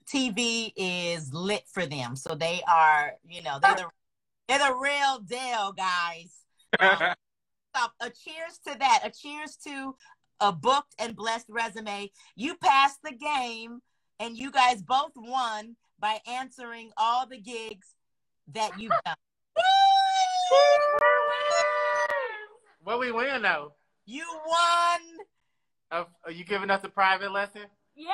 TV is lit for them. So they are, you know, they're the, they're the real deal, guys. <laughs> Um. A cheers to that. A cheers to a booked and blessed resume. You passed the game, and you guys both won by answering all the gigs that you've done. <laughs> what we win though? You won Of are you giving us a private lesson? Yeah.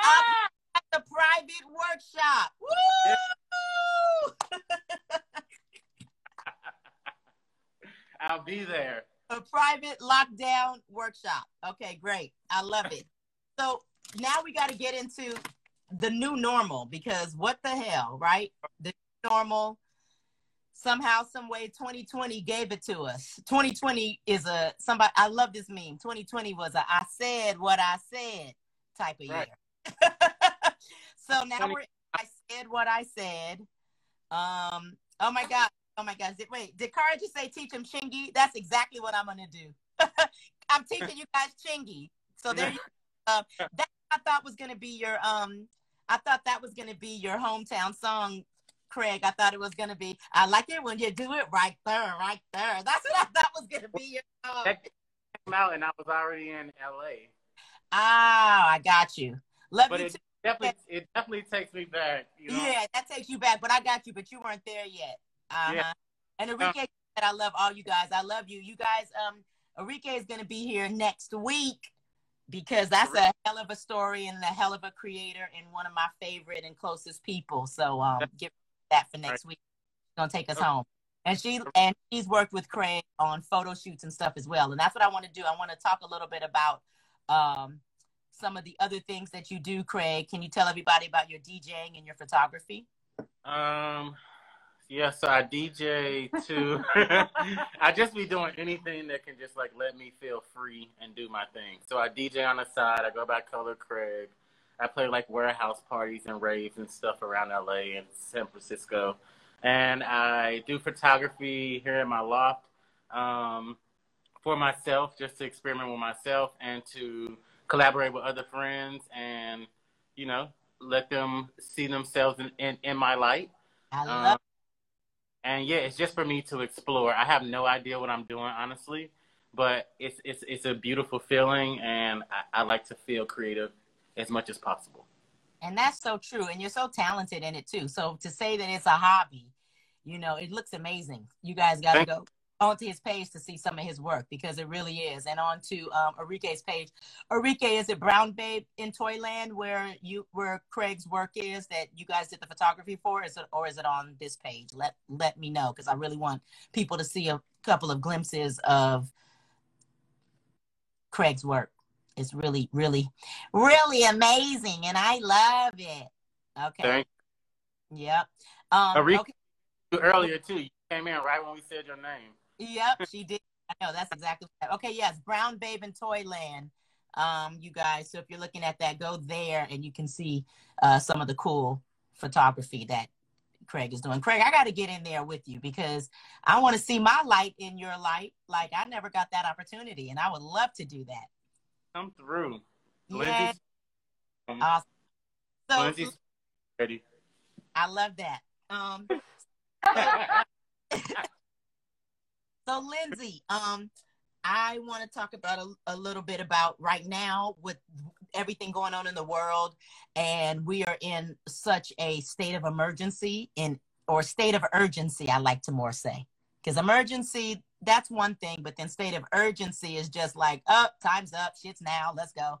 at the private workshop. Woo! <laughs> I'll be there. a private lockdown workshop. Okay, great. I love it. So now we got to get into the new normal because what the hell, right? The new normal. Somehow, some way, 2020 gave it to us. 2020 is a somebody. I love this meme. 2020 was a I said what I said type of Right. year. <laughs> so now 20 we're. I said what I said. Um. Oh my god. Oh my gosh. Did, wait, did Kara just say teach him Chingy? That's exactly what I'm going to do. <laughs> I'm teaching you guys Chingy. So there you uh, That I thought was to be your, um, I thought that was going to be your hometown song, Craig. I thought it was going to be, I like it when you do it right there, right there. That's what I <laughs> thought was going to be your song. That came out and I was already in LA. Ah, I got you. Love But you it too. definitely it definitely takes me back. You know? Yeah, that takes you back, but I got you, but you weren't there yet. Uh-huh. Yeah. And Enrique said, I love all you guys. I love you. You guys, um, Enrique is gonna be here next week because that's a hell of a story and a hell of a creator and one of my favorite and closest people. So um get that for next week. gonna take us home. And she and she's worked with Craig on photo shoots and stuff as well. And that's what I want to do. I want to talk a little bit about um, some of the other things that you do, Craig. Can you tell everybody about your DJing and your photography? Um, yeah, so I DJ <laughs> too. <laughs> I just be doing anything that can just like let me feel free and do my thing. So I DJ on the side. I go by Color Craig. I play like warehouse parties and raves and stuff around LA and San Francisco. And I do photography here in my loft um, for myself, just to experiment with myself and to collaborate with other friends and, you know, let them see themselves in, in, in my light. I love Um, and yeah, it's just for me to explore. I have no idea what I'm doing, honestly, but it's it's it's a beautiful feeling, and I, I like to feel creative as much as possible. And that's so true. And you're so talented in it too. So to say that it's a hobby, you know, it looks amazing. You guys got to go onto his page to see some of his work because it really is. And on to um, Enrique's page. Enrique, is it Brown Babe in Toyland where you where Craig's work is that you guys did the photography for? Is it or is it on this page? Let let me know because I really want people to see a couple of glimpses of Craig's work. It's really, really, really amazing, and I love it. Okay. Thank Yep. Um, okay. earlier too. You came in right when we said your name. Yep, she did. I know that's exactly what okay. Yes, Brown Babe in Toyland. Um, you guys. So if you're looking at that, go there and you can see uh, some of the cool photography that Craig is doing. Craig, I got to get in there with you because I want to see my light in your light. Like I never got that opportunity, and I would love to do that. Come through. Yeah, Lindsay's, awesome. So Lindsay's ready. I love that. Um, So <laughs> Lindsay, um, I want to talk about a, a little bit about right now with everything going on in the world, and we are in such a state of emergency in or state of urgency. I like to more say because emergency that's one thing, but then state of urgency is just like up, time's up, shit's now, let's go.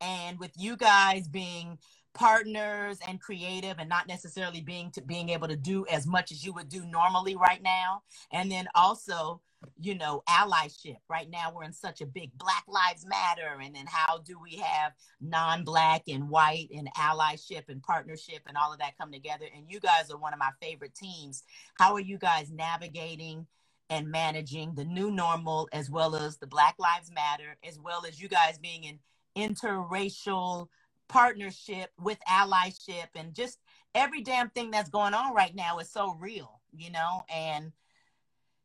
And with you guys being partners and creative and not necessarily being to being able to do as much as you would do normally right now and then also you know allyship. Right now we're in such a big black lives matter and then how do we have non-black and white and allyship and partnership and all of that come together? And you guys are one of my favorite teams. How are you guys navigating and managing the new normal as well as the black lives matter as well as you guys being an interracial partnership with allyship and just every damn thing that's going on right now is so real, you know? And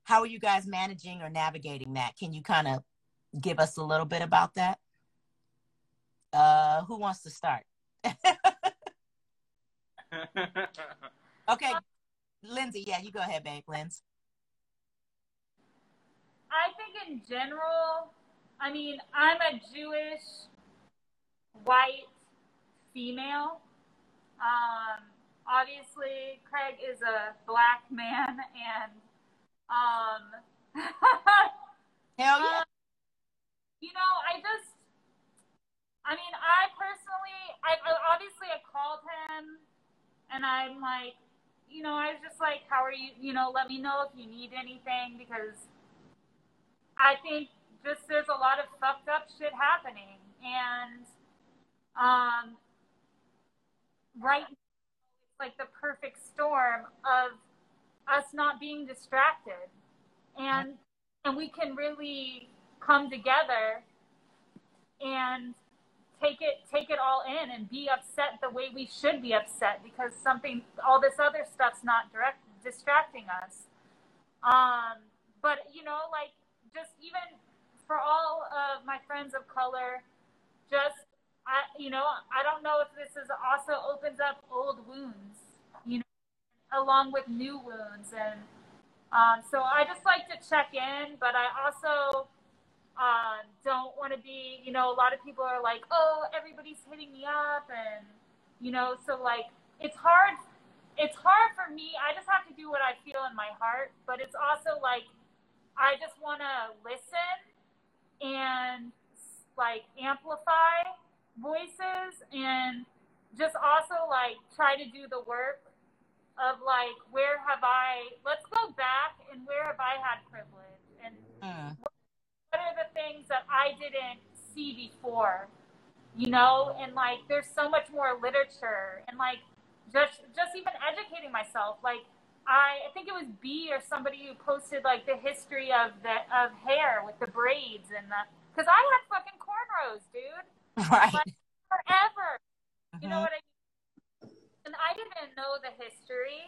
how are you guys managing or navigating that? Can you kind of give us a little bit about that? Uh, who wants to start? <laughs> okay, Lindsay, yeah, you go ahead, babe, Lindsay. I think in general, I mean, I'm a Jewish white female. Um, obviously, Craig is a black man, and um, <laughs> Hell yeah. Um, you know, I just, I mean, I personally, I, I obviously I called him, and I'm like, you know, I was just like, how are you? You know, let me know if you need anything because I think just there's a lot of fucked up shit happening, and um, right now, it's like the perfect storm of us not being distracted, and and we can really come together and take it take it all in and be upset the way we should be upset because something all this other stuff's not direct distracting us. Um but you know like just even for all of my friends of color just i you know i don't know if this is also opens up old wounds you know along with new wounds and um, so I just like to check in, but I also uh, don't want to be, you know, a lot of people are like, oh, everybody's hitting me up, and you know, so like it's hard. It's hard for me. I just have to do what I feel in my heart, but it's also like I just want to listen and like amplify voices and just also like try to do the work of like where have I let's go back and where have I had privilege and Mm. what are the things that I didn't see before, you know? And like, there's so much more literature and like, just just even educating myself. Like, I, I think it was B or somebody who posted like the history of the of hair with the braids and the because I had fucking cornrows, dude, <laughs> Right. forever. You know Mhm. what I mean? And I didn't know the history.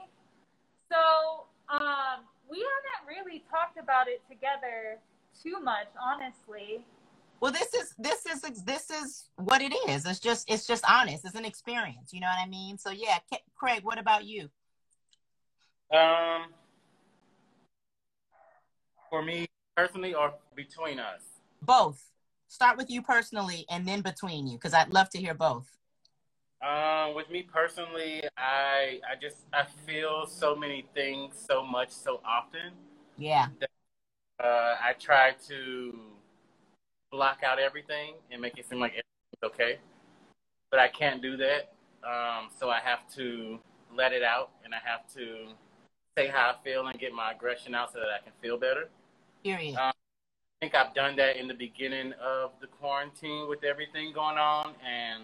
So um, we haven't really talked about it together too much, honestly. Well, this is this is this is what it is. It's just it's just honest. It's an experience. You know what I mean? So yeah, Craig, what about you? Um, for me personally, or between us. Both. Start with you personally, and then between you, because I'd love to hear both. Um, with me personally, I I just I feel so many things so much so often. Yeah. Uh, I try to block out everything and make it seem like everything's okay, but I can't do that. Um, so I have to let it out, and I have to say how I feel and get my aggression out so that I can feel better. Period. Uh, I think I've done that in the beginning of the quarantine with everything going on, and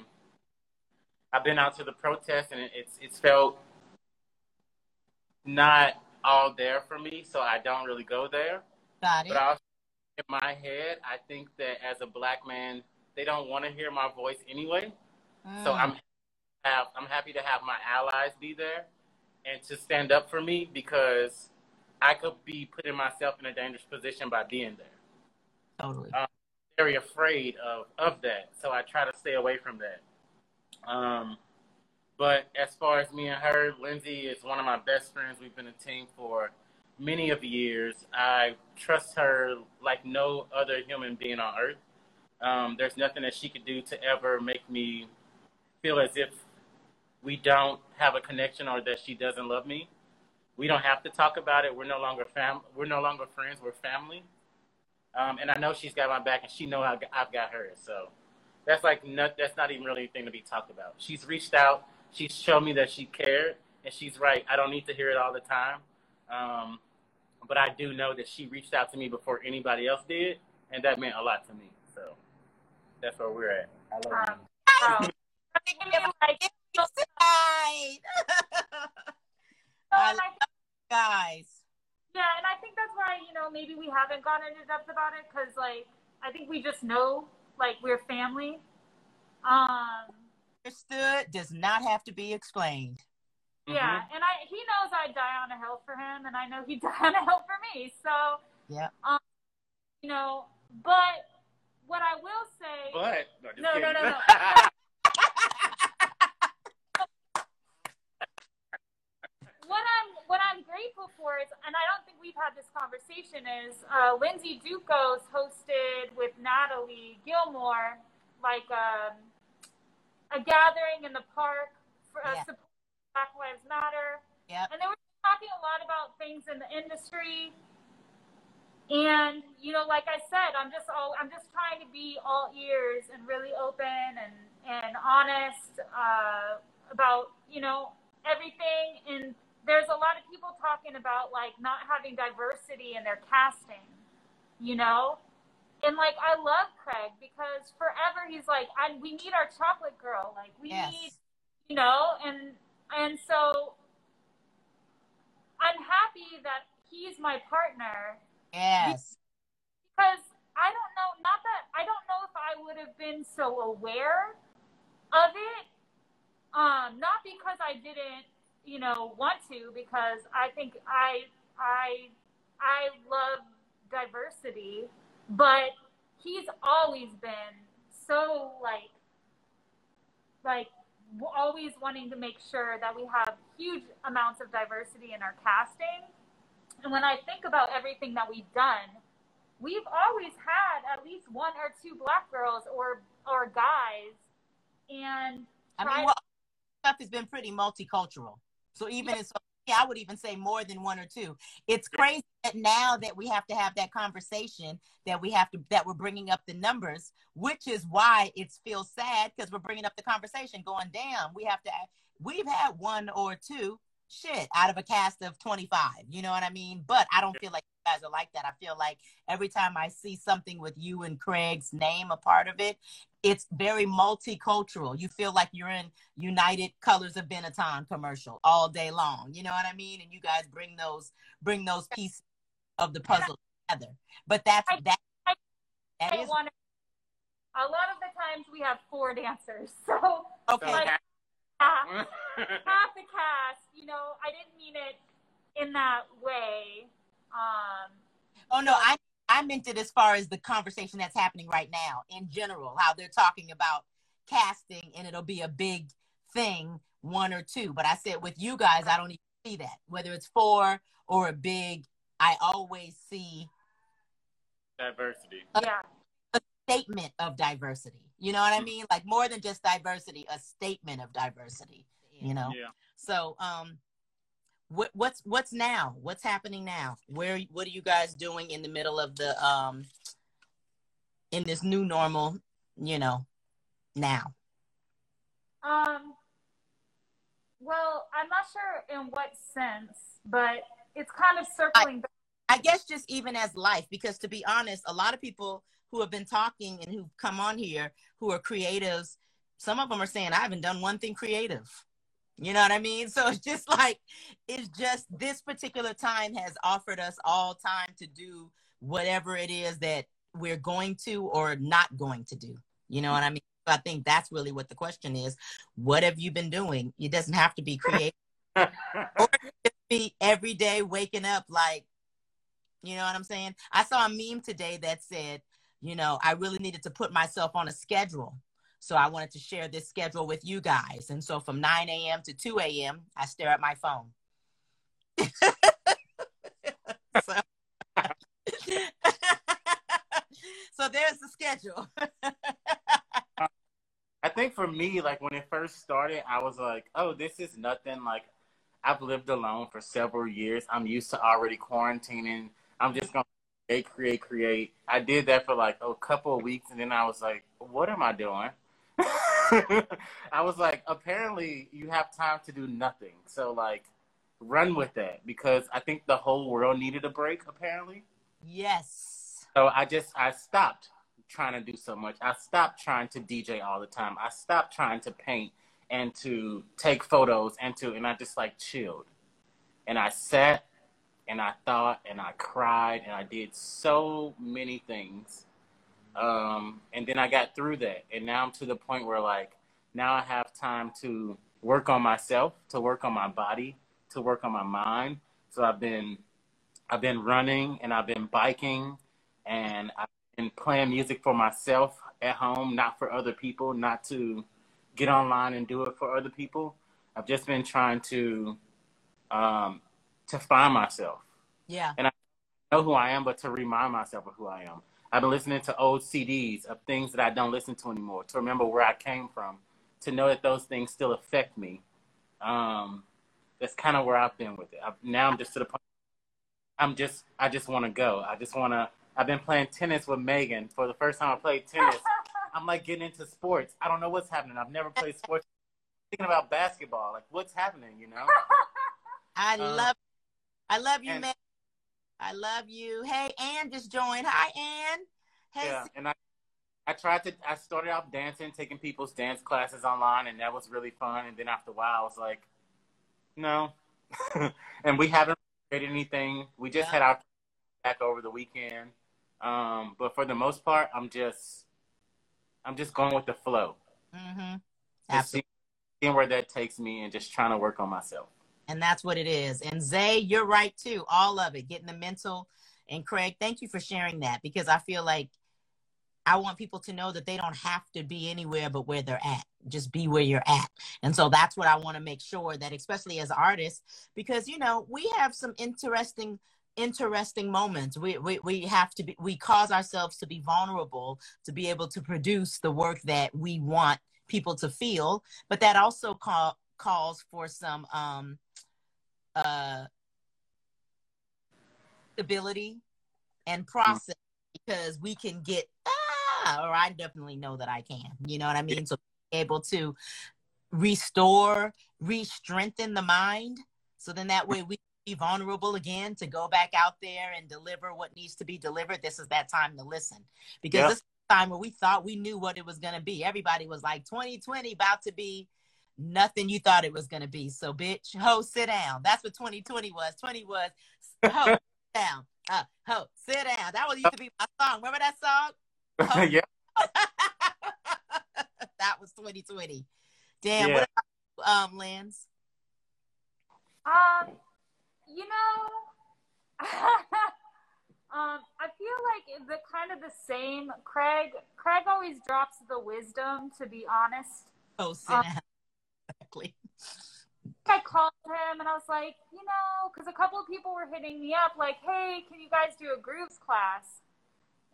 I've been out to the protest, and it's it's felt not all there for me, so I don't really go there. Got it. But also, in my head, I think that as a black man, they don't want to hear my voice anyway. So Mm. I'm have I'm happy to have my allies be there and to stand up for me because I could be putting myself in a dangerous position by being there. totally. very afraid of of that, so I try to stay away from that. Um, but as far as me and her, Lindsay is one of my best friends. We've been a team for many of years. I trust her like no other human being on earth. Um, there's nothing that she could do to ever make me feel as if we don't have a connection or that she doesn't love me. We don't have to talk about it. We're no longer fam. We're no longer friends. We're family. Um, and I know she's got my back, and she know I've got, I've got hers. So that's like not, that's not even really anything to be talked about. She's reached out. She's shown me that she cared, and she's right. I don't need to hear it all the time, um, but I do know that she reached out to me before anybody else did, and that meant a lot to me. So that's where we're at. I love you. Um, <laughs> <laughs> so, I mean, like, so, Right. and I Guys. Yeah, and I think that's why, you know, maybe we haven't gone into depth about it because, like, I think we just know, like, we're family. Um, Understood does not have to be explained. yeah, and I he knows I'd die on a hill for him, and I know he'd <laughs> die on a hill for me. So, Yeah. um, you know, but what I will say, But no, No, no, no, no. <laughs> what I'm what I'm grateful for is, and I don't think we've had this conversation, is uh, Lindsay Ducos hosted with Natalie Gilmore like um, a gathering in the park for uh, Yeah. support Black Lives Matter, Yep. and they were talking a lot about things in the industry. And you know, like I said, I'm just all I'm just trying to be all ears and really open and and honest uh, about you know everything. And there's a lot of people talking about like not having diversity in their casting, you know. And like I love Craig because forever he's like, I, we need our chocolate girl, like we Yes. need, you know, and and so I'm happy that he's my partner Yes. because I don't know, not that I don't know if I would have been so aware of it. Um, not because I didn't, you know, want to, because I think I I I love diversity, but he's always been so like like always wanting to make sure that we have huge amounts of diversity in our casting. And when I think about everything that we've done, we've always had at least one or two black girls or or guys, and I mean, well, stuff has been pretty multicultural. So even in, yeah, I would even say more than one or two. It's crazy that now that we have to have that conversation, that we have to that we're bringing up the numbers, which is why it feels sad because we're bringing up the conversation, going, damn, we have to. We've had one or two, shit out of a cast of 25 you know what i mean? But i don't feel like you guys are like that. I feel like every time i see something with you and craig's name a part of it it's very multicultural. You feel like you're in united colors of benetton commercial all day long you know what i mean? And you guys bring those bring those pieces of the puzzle together. But that's I- that I- that I is wanna- a lot of the times we have four dancers, <laughs> so okay like- half, <laughs> half the cast. You know, I didn't mean it in that way. Um, Oh no, I I meant it as far as the conversation that's happening right now in general, how they're talking about casting and it'll be a big thing, one or two. But I said with you guys, I don't even see that. Whether it's four or a big, I always see Diversity. yeah. A statement of diversity. You know what I mean? Like more than just diversity, a statement of diversity. You know. Yeah. So, um, what what's what's now? What's happening now? Where what are you guys doing in the middle of the um in this new normal? You know, now. Um, well, I'm not sure in what sense, but it's kind of circling back. I guess just even as life, because to be honest, a lot of people who have been talking and who've come on here who are creatives, some of them are saying, I haven't done one thing creative. You know what I mean? <laughs> So it's just like, it's just this particular time has offered us all time to do whatever it is that we're going to or not going to do. You know what I mean? I think that's really what the question is. What have you been doing? It doesn't have to be <laughs> creative be every day waking up like, you know what I'm saying? I saw a meme today that said, you know, I really needed to put myself on a schedule. So I wanted to share this schedule with you guys. And so from 9 a.m. to 2 a.m., I stare at my phone. <laughs> so, <laughs> so there's the schedule. <laughs> I think for me, like when it first started, I was like, oh, this is nothing. Like I've lived alone for several years. I'm used to already quarantining. I'm just gonna create, create, create. I did that for like a couple of weeks, and then I was like, what am I doing? <laughs> I was like, apparently you have time to do nothing. So like, run with that because I think the whole world needed a break. Apparently. yes. So I just I stopped trying to do so much. I stopped trying to DJ all the time. I stopped trying to paint and to take photos and to and I just like chilled. And I sat and I thought and I cried and I did so many things. Um, and then I got through that and now I'm to the point where like now I have time to work on myself, to work on my body, to work on my mind. So I've been I've been running and I've been biking and I've been playing music for myself at home, not for other people, not to get online and do it for other people. I've just been trying to um, to find myself, Yeah. And I know who I am, but to remind myself of who I am. I've been listening to old CDs of things that I don't listen to anymore, to remember where I came from, to know that those things still affect me. Um, that's kind of where I've been with it. I've, now I'm just to the point. I'm just, I just want to go. I just want to. I've been playing tennis with Megan for the first time I played tennis. <laughs> I'm like getting into sports. I don't know what's happening. I've never played sports. Thinking about basketball, like what's happening, you know? <laughs> I Um, love I love you, and- man. I love you. Hey, Ann just joined. Hi, Ann. Hey, yeah, and I, I tried to. I started off dancing, taking people's dance classes online, and that was really fun. And then after a while, I was like, no. <laughs> and we haven't created anything. We just Yeah. had our back over the weekend. Um, but for the most part, I'm just, I'm just going with the flow. mm-hmm. Just Absolutely. seeing where that takes me, and just trying to work on myself. And that's what it is. And Zay, you're right too. All of it, getting the mental. And Craig, thank you for sharing that because I feel like I want people to know that they don't have to be anywhere but where they're at. Just be where you're at. And so that's what I want to make sure that, especially as artists, because you know we have some interesting, interesting moments. We we we have to be. We cause ourselves to be vulnerable to be able to produce the work that we want people to feel. But that also call, calls for some um uh stability and process because we can get ah or I definitely know that I can. You know what I mean? So be able to restore, re-strengthen the mind So then that way we be vulnerable again to go back out there and deliver what needs to be delivered. This is that time to listen because Yep. this is the time where we thought we knew what it was going to be. Everybody was like 2020 about to be nothing you thought it was going to be. So bitch, ho, sit down. That's what 2020 was. 20 was ho, <laughs> sit down. Uh, ho, sit down. That was used to be my song. Remember that song? <laughs> Oh. yeah. <laughs> that was 2020. Damn. Yeah. What about um, Lance? Um, you know, um, I feel like the kind of the same. Craig, Craig always drops the wisdom. To be honest, Oh, sit Uh, down. Exactly. I called him and I was like, you know, because a couple of people were hitting me up, like, hey, can you guys do a grooves class?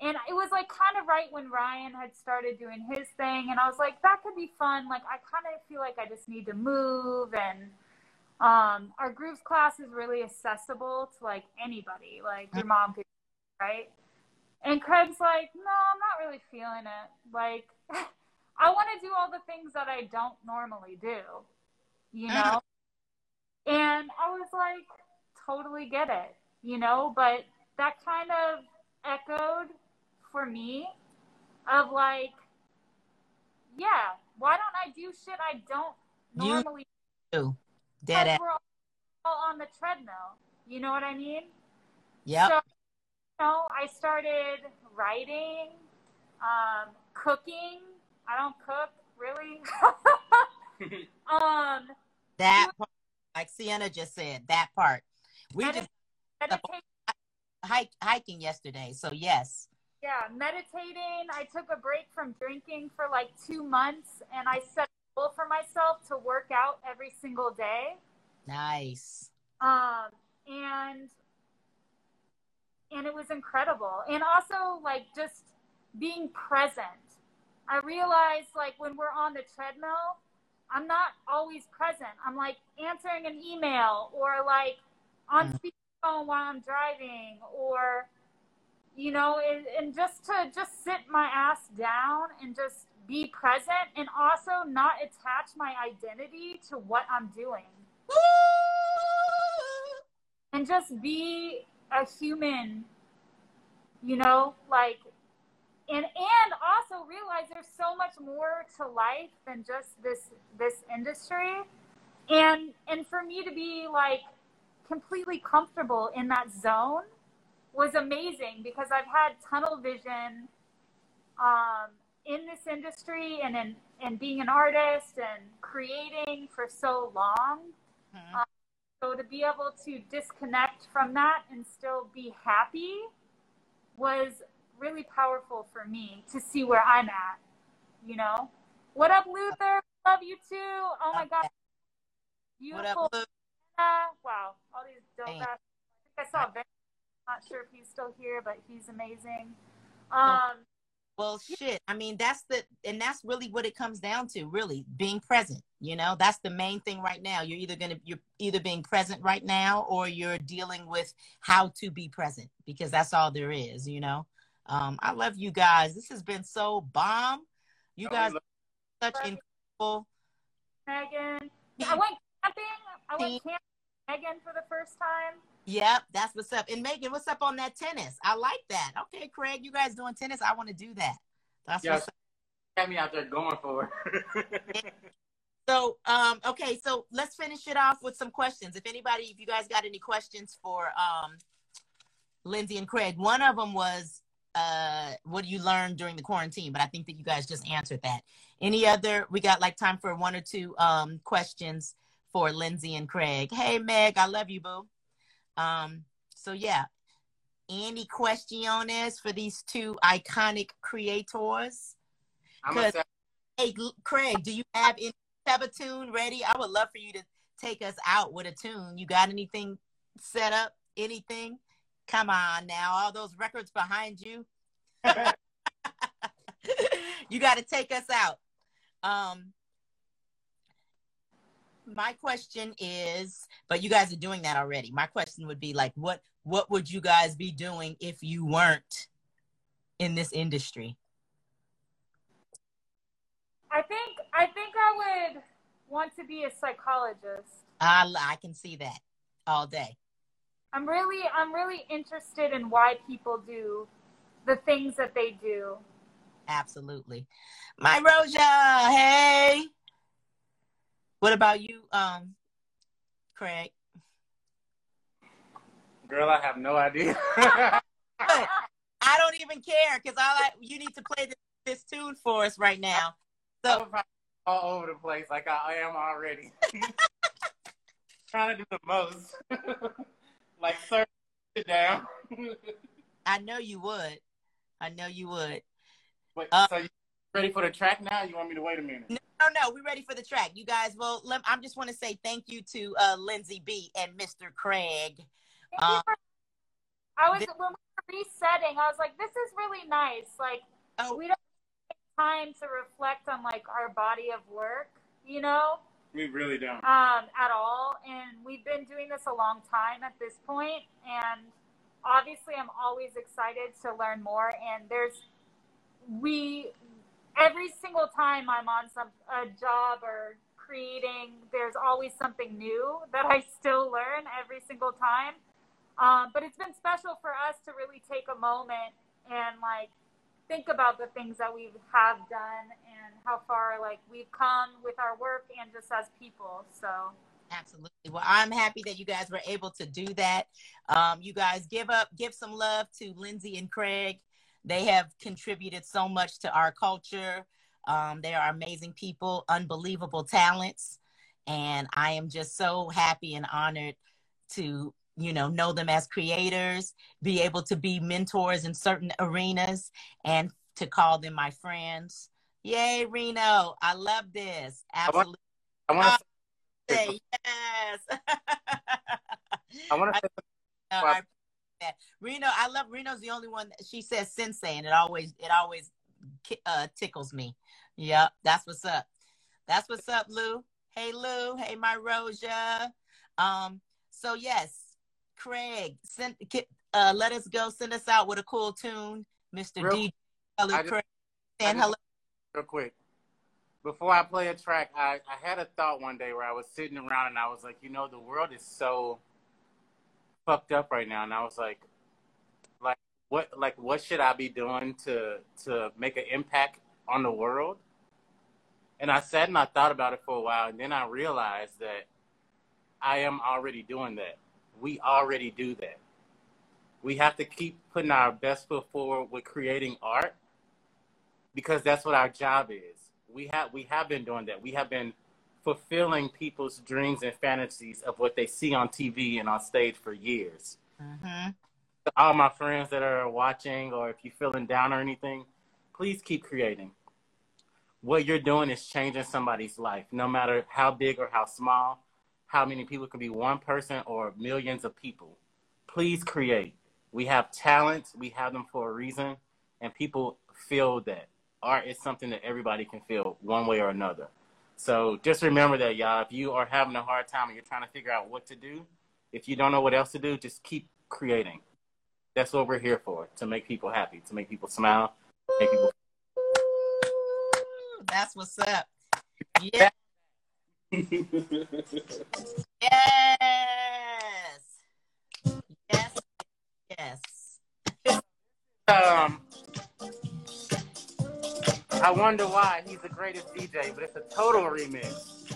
And it was like kind of right when Ryan had started doing his thing, and I was like, that could be fun. Like, I kind of feel like I just need to move, and um, our grooves class is really accessible to like anybody, like your mom could, right? And Craig's like, no, I'm not really feeling it. Like, <laughs> I want to do all the things that I don't normally do, you know? And I was like, totally get it, you know? But that kind of echoed for me of like, yeah, why don't I do shit I don't You- normally Ooh, Dead because we're all on the treadmill. You know what I mean? Yeah. So, you know, I started writing, um, cooking. I don't cook really. <laughs> um, that part, like Sienna just said, that part. We Medit- just meditate. hike, hiking yesterday. So yes. Yeah, meditating. I took a break from drinking for like two months, and I set a goal for myself to work out every single day. Nice. um, and and it was incredible and also like just being present i realized like when we're on the treadmill i'm not always present i'm like answering an email or like on Mm. speakerphone while i'm driving or you know and, and just to just sit my ass down and just be present and also not attach my identity to what i'm doing <laughs> and just be a human you know like and and also realize there's so much more to life than just this this industry and and for me to be like completely comfortable in that zone was amazing because i've had tunnel vision um in this industry and in and being an artist and creating for so long Mhm. so to be able to disconnect from that and still be happy was really powerful for me to see where I'm at. You know? What up, Luther? Love you too. Oh my god. What Beautiful. up? Wow. All these dope ass. I think I saw Vince. Not sure if he's still here, but he's amazing. Um Well, shit. I mean, that's the, and that's really what it comes down to. Really, being present. You know, that's the main thing right now. You're either gonna, you're either being present right now, or you're dealing with how to be present because that's all there is. You know. Um, I love you guys. This has been so bomb. You guys are such incredible. Megan. I went camping. I went camping Megan for the first time. Yep, that's what's up. And Megan, what's up on that tennis? I like that. Okay, Craig, you guys doing tennis? I want to do that. That's Yeah. what's up. Had me out there going for it. So, um, okay, so let's finish it off with some questions. If anybody, if you guys got any questions for um, Lindsay and Craig, one of them was, uh, what you learn during the quarantine? But I think that you guys just answered that. Any other? We got like time for one or two um, questions for Lindsay and Craig. Hey, Meg, I love you, boo. Um, so yeah, any questions for these two iconic creators? I'm gonna say, Hey, Craig, do you have any have a tune ready? I would love for you to take us out with a tune. You got anything set up? Anything? Come on now, all those records behind you. <laughs> you got to take us out. Um, my question is, but you guys are doing that already. My question would be like, what what would you guys be doing if you weren't in this industry? I think I think I would want to be a psychologist. I I can see that. all day. I'm really I'm really interested in why people do the things that they do. Absolutely. My Roja, hey. What about you, um, Craig? Girl, I have no idea. <laughs> I don't even care because all I you need to play this, this tune for us right now. So all over the place like I am already. <laughs> Trying to do the most. <laughs> like, sir, sit down. <laughs> I know you would. I know you would. Wait, Uh, so you ready for the track now? You want me to wait a minute? No, no, no. We're ready for the track. You guys, well, lem- I just want to say thank you to uh, Lindsay B and Mr. Craig. Thank you Um, for- I was th- when we were resetting, I was like, this is really nice. Like Oh, we don't take time to reflect on like our body of work, you know? We really don't. um, at all. And we've been doing this a long time at this point, and obviously, I'm always excited to learn more. And there's we every single time I'm on some a job or creating, there's always something new that I still learn every single time. Um, but it's been special for us to really take a moment and like think about the things that we have done how far like we've come with our work and just as people. So Absolutely. Well, I'm happy that you guys were able to do that. Um, you guys give up, give some love to Lindsay and Craig. They have contributed so much to our culture. Um, they are amazing people, unbelievable talents, and I am just so happy and honored to you know know them as creators, be able to be mentors in certain arenas, and to call them my friends. Yay, Reno! I love this. Absolutely. I want to. Say yes. I want to <laughs> say No, I that. Reno, I love Reno's the only one that she says sensei, and it always it always uh, tickles me. Yep, that's what's up. That's what's up, Lou. Hey, Lou. Hey, my Roja. Um. So yes, Craig, send uh, let us go. Send us out with a cool tune, Mister Real- D. Hello, I just- Craig. I just- hello. Real quick. Before I play a track, I, I had a thought one day where I was sitting around and I was like, you know, the world is so fucked up right now, and I was like, like what like what should I be doing to to make an impact on the world? And I sat and I thought about it for a while, and then I realized that I am already doing that. We already do that. We have to keep putting our best foot forward with creating art because that's what our job is. We have we have been doing that. We have been fulfilling people's dreams and fantasies of what they see on TV and on stage for years. hmm all my friends that are watching, or if you're feeling down or anything, please keep creating. What you're doing is changing somebody's life, no matter how big or how small, how many people could be one person or millions of people. Please create. We have talents, we have them for a reason, and people feel that art is something that everybody can feel one way or another. So just remember that, y'all. If you are having a hard time and you're trying to figure out what to do, if you don't know what else to do, just keep creating. That's what we're here for, to make people happy, to make people smile, make people That's what's up. Yeah. <laughs> Yes. Yes. Yes. um I wonder why he's the greatest DJ, but it's a total remix.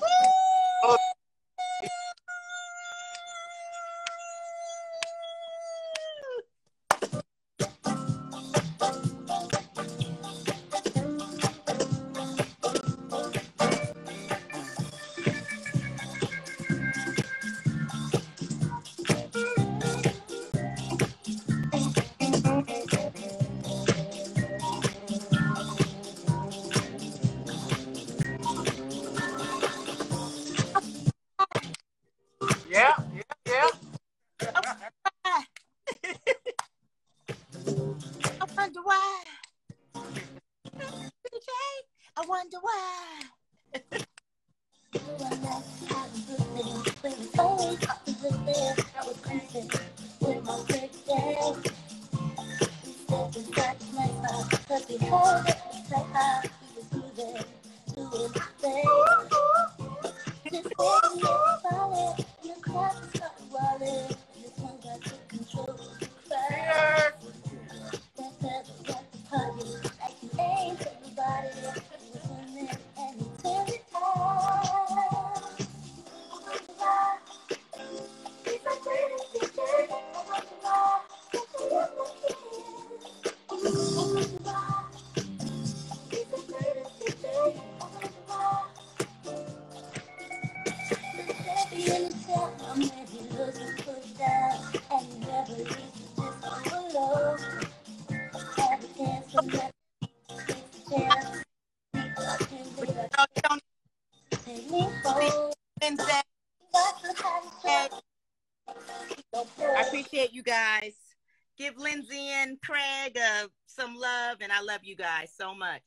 you guys so much.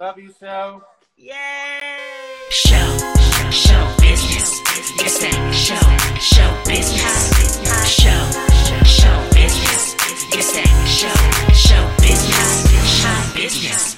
Love you, show. Yay! Show, show, business. Yes, that show, show business. Show, show business. Yes, that show, show business. Show business.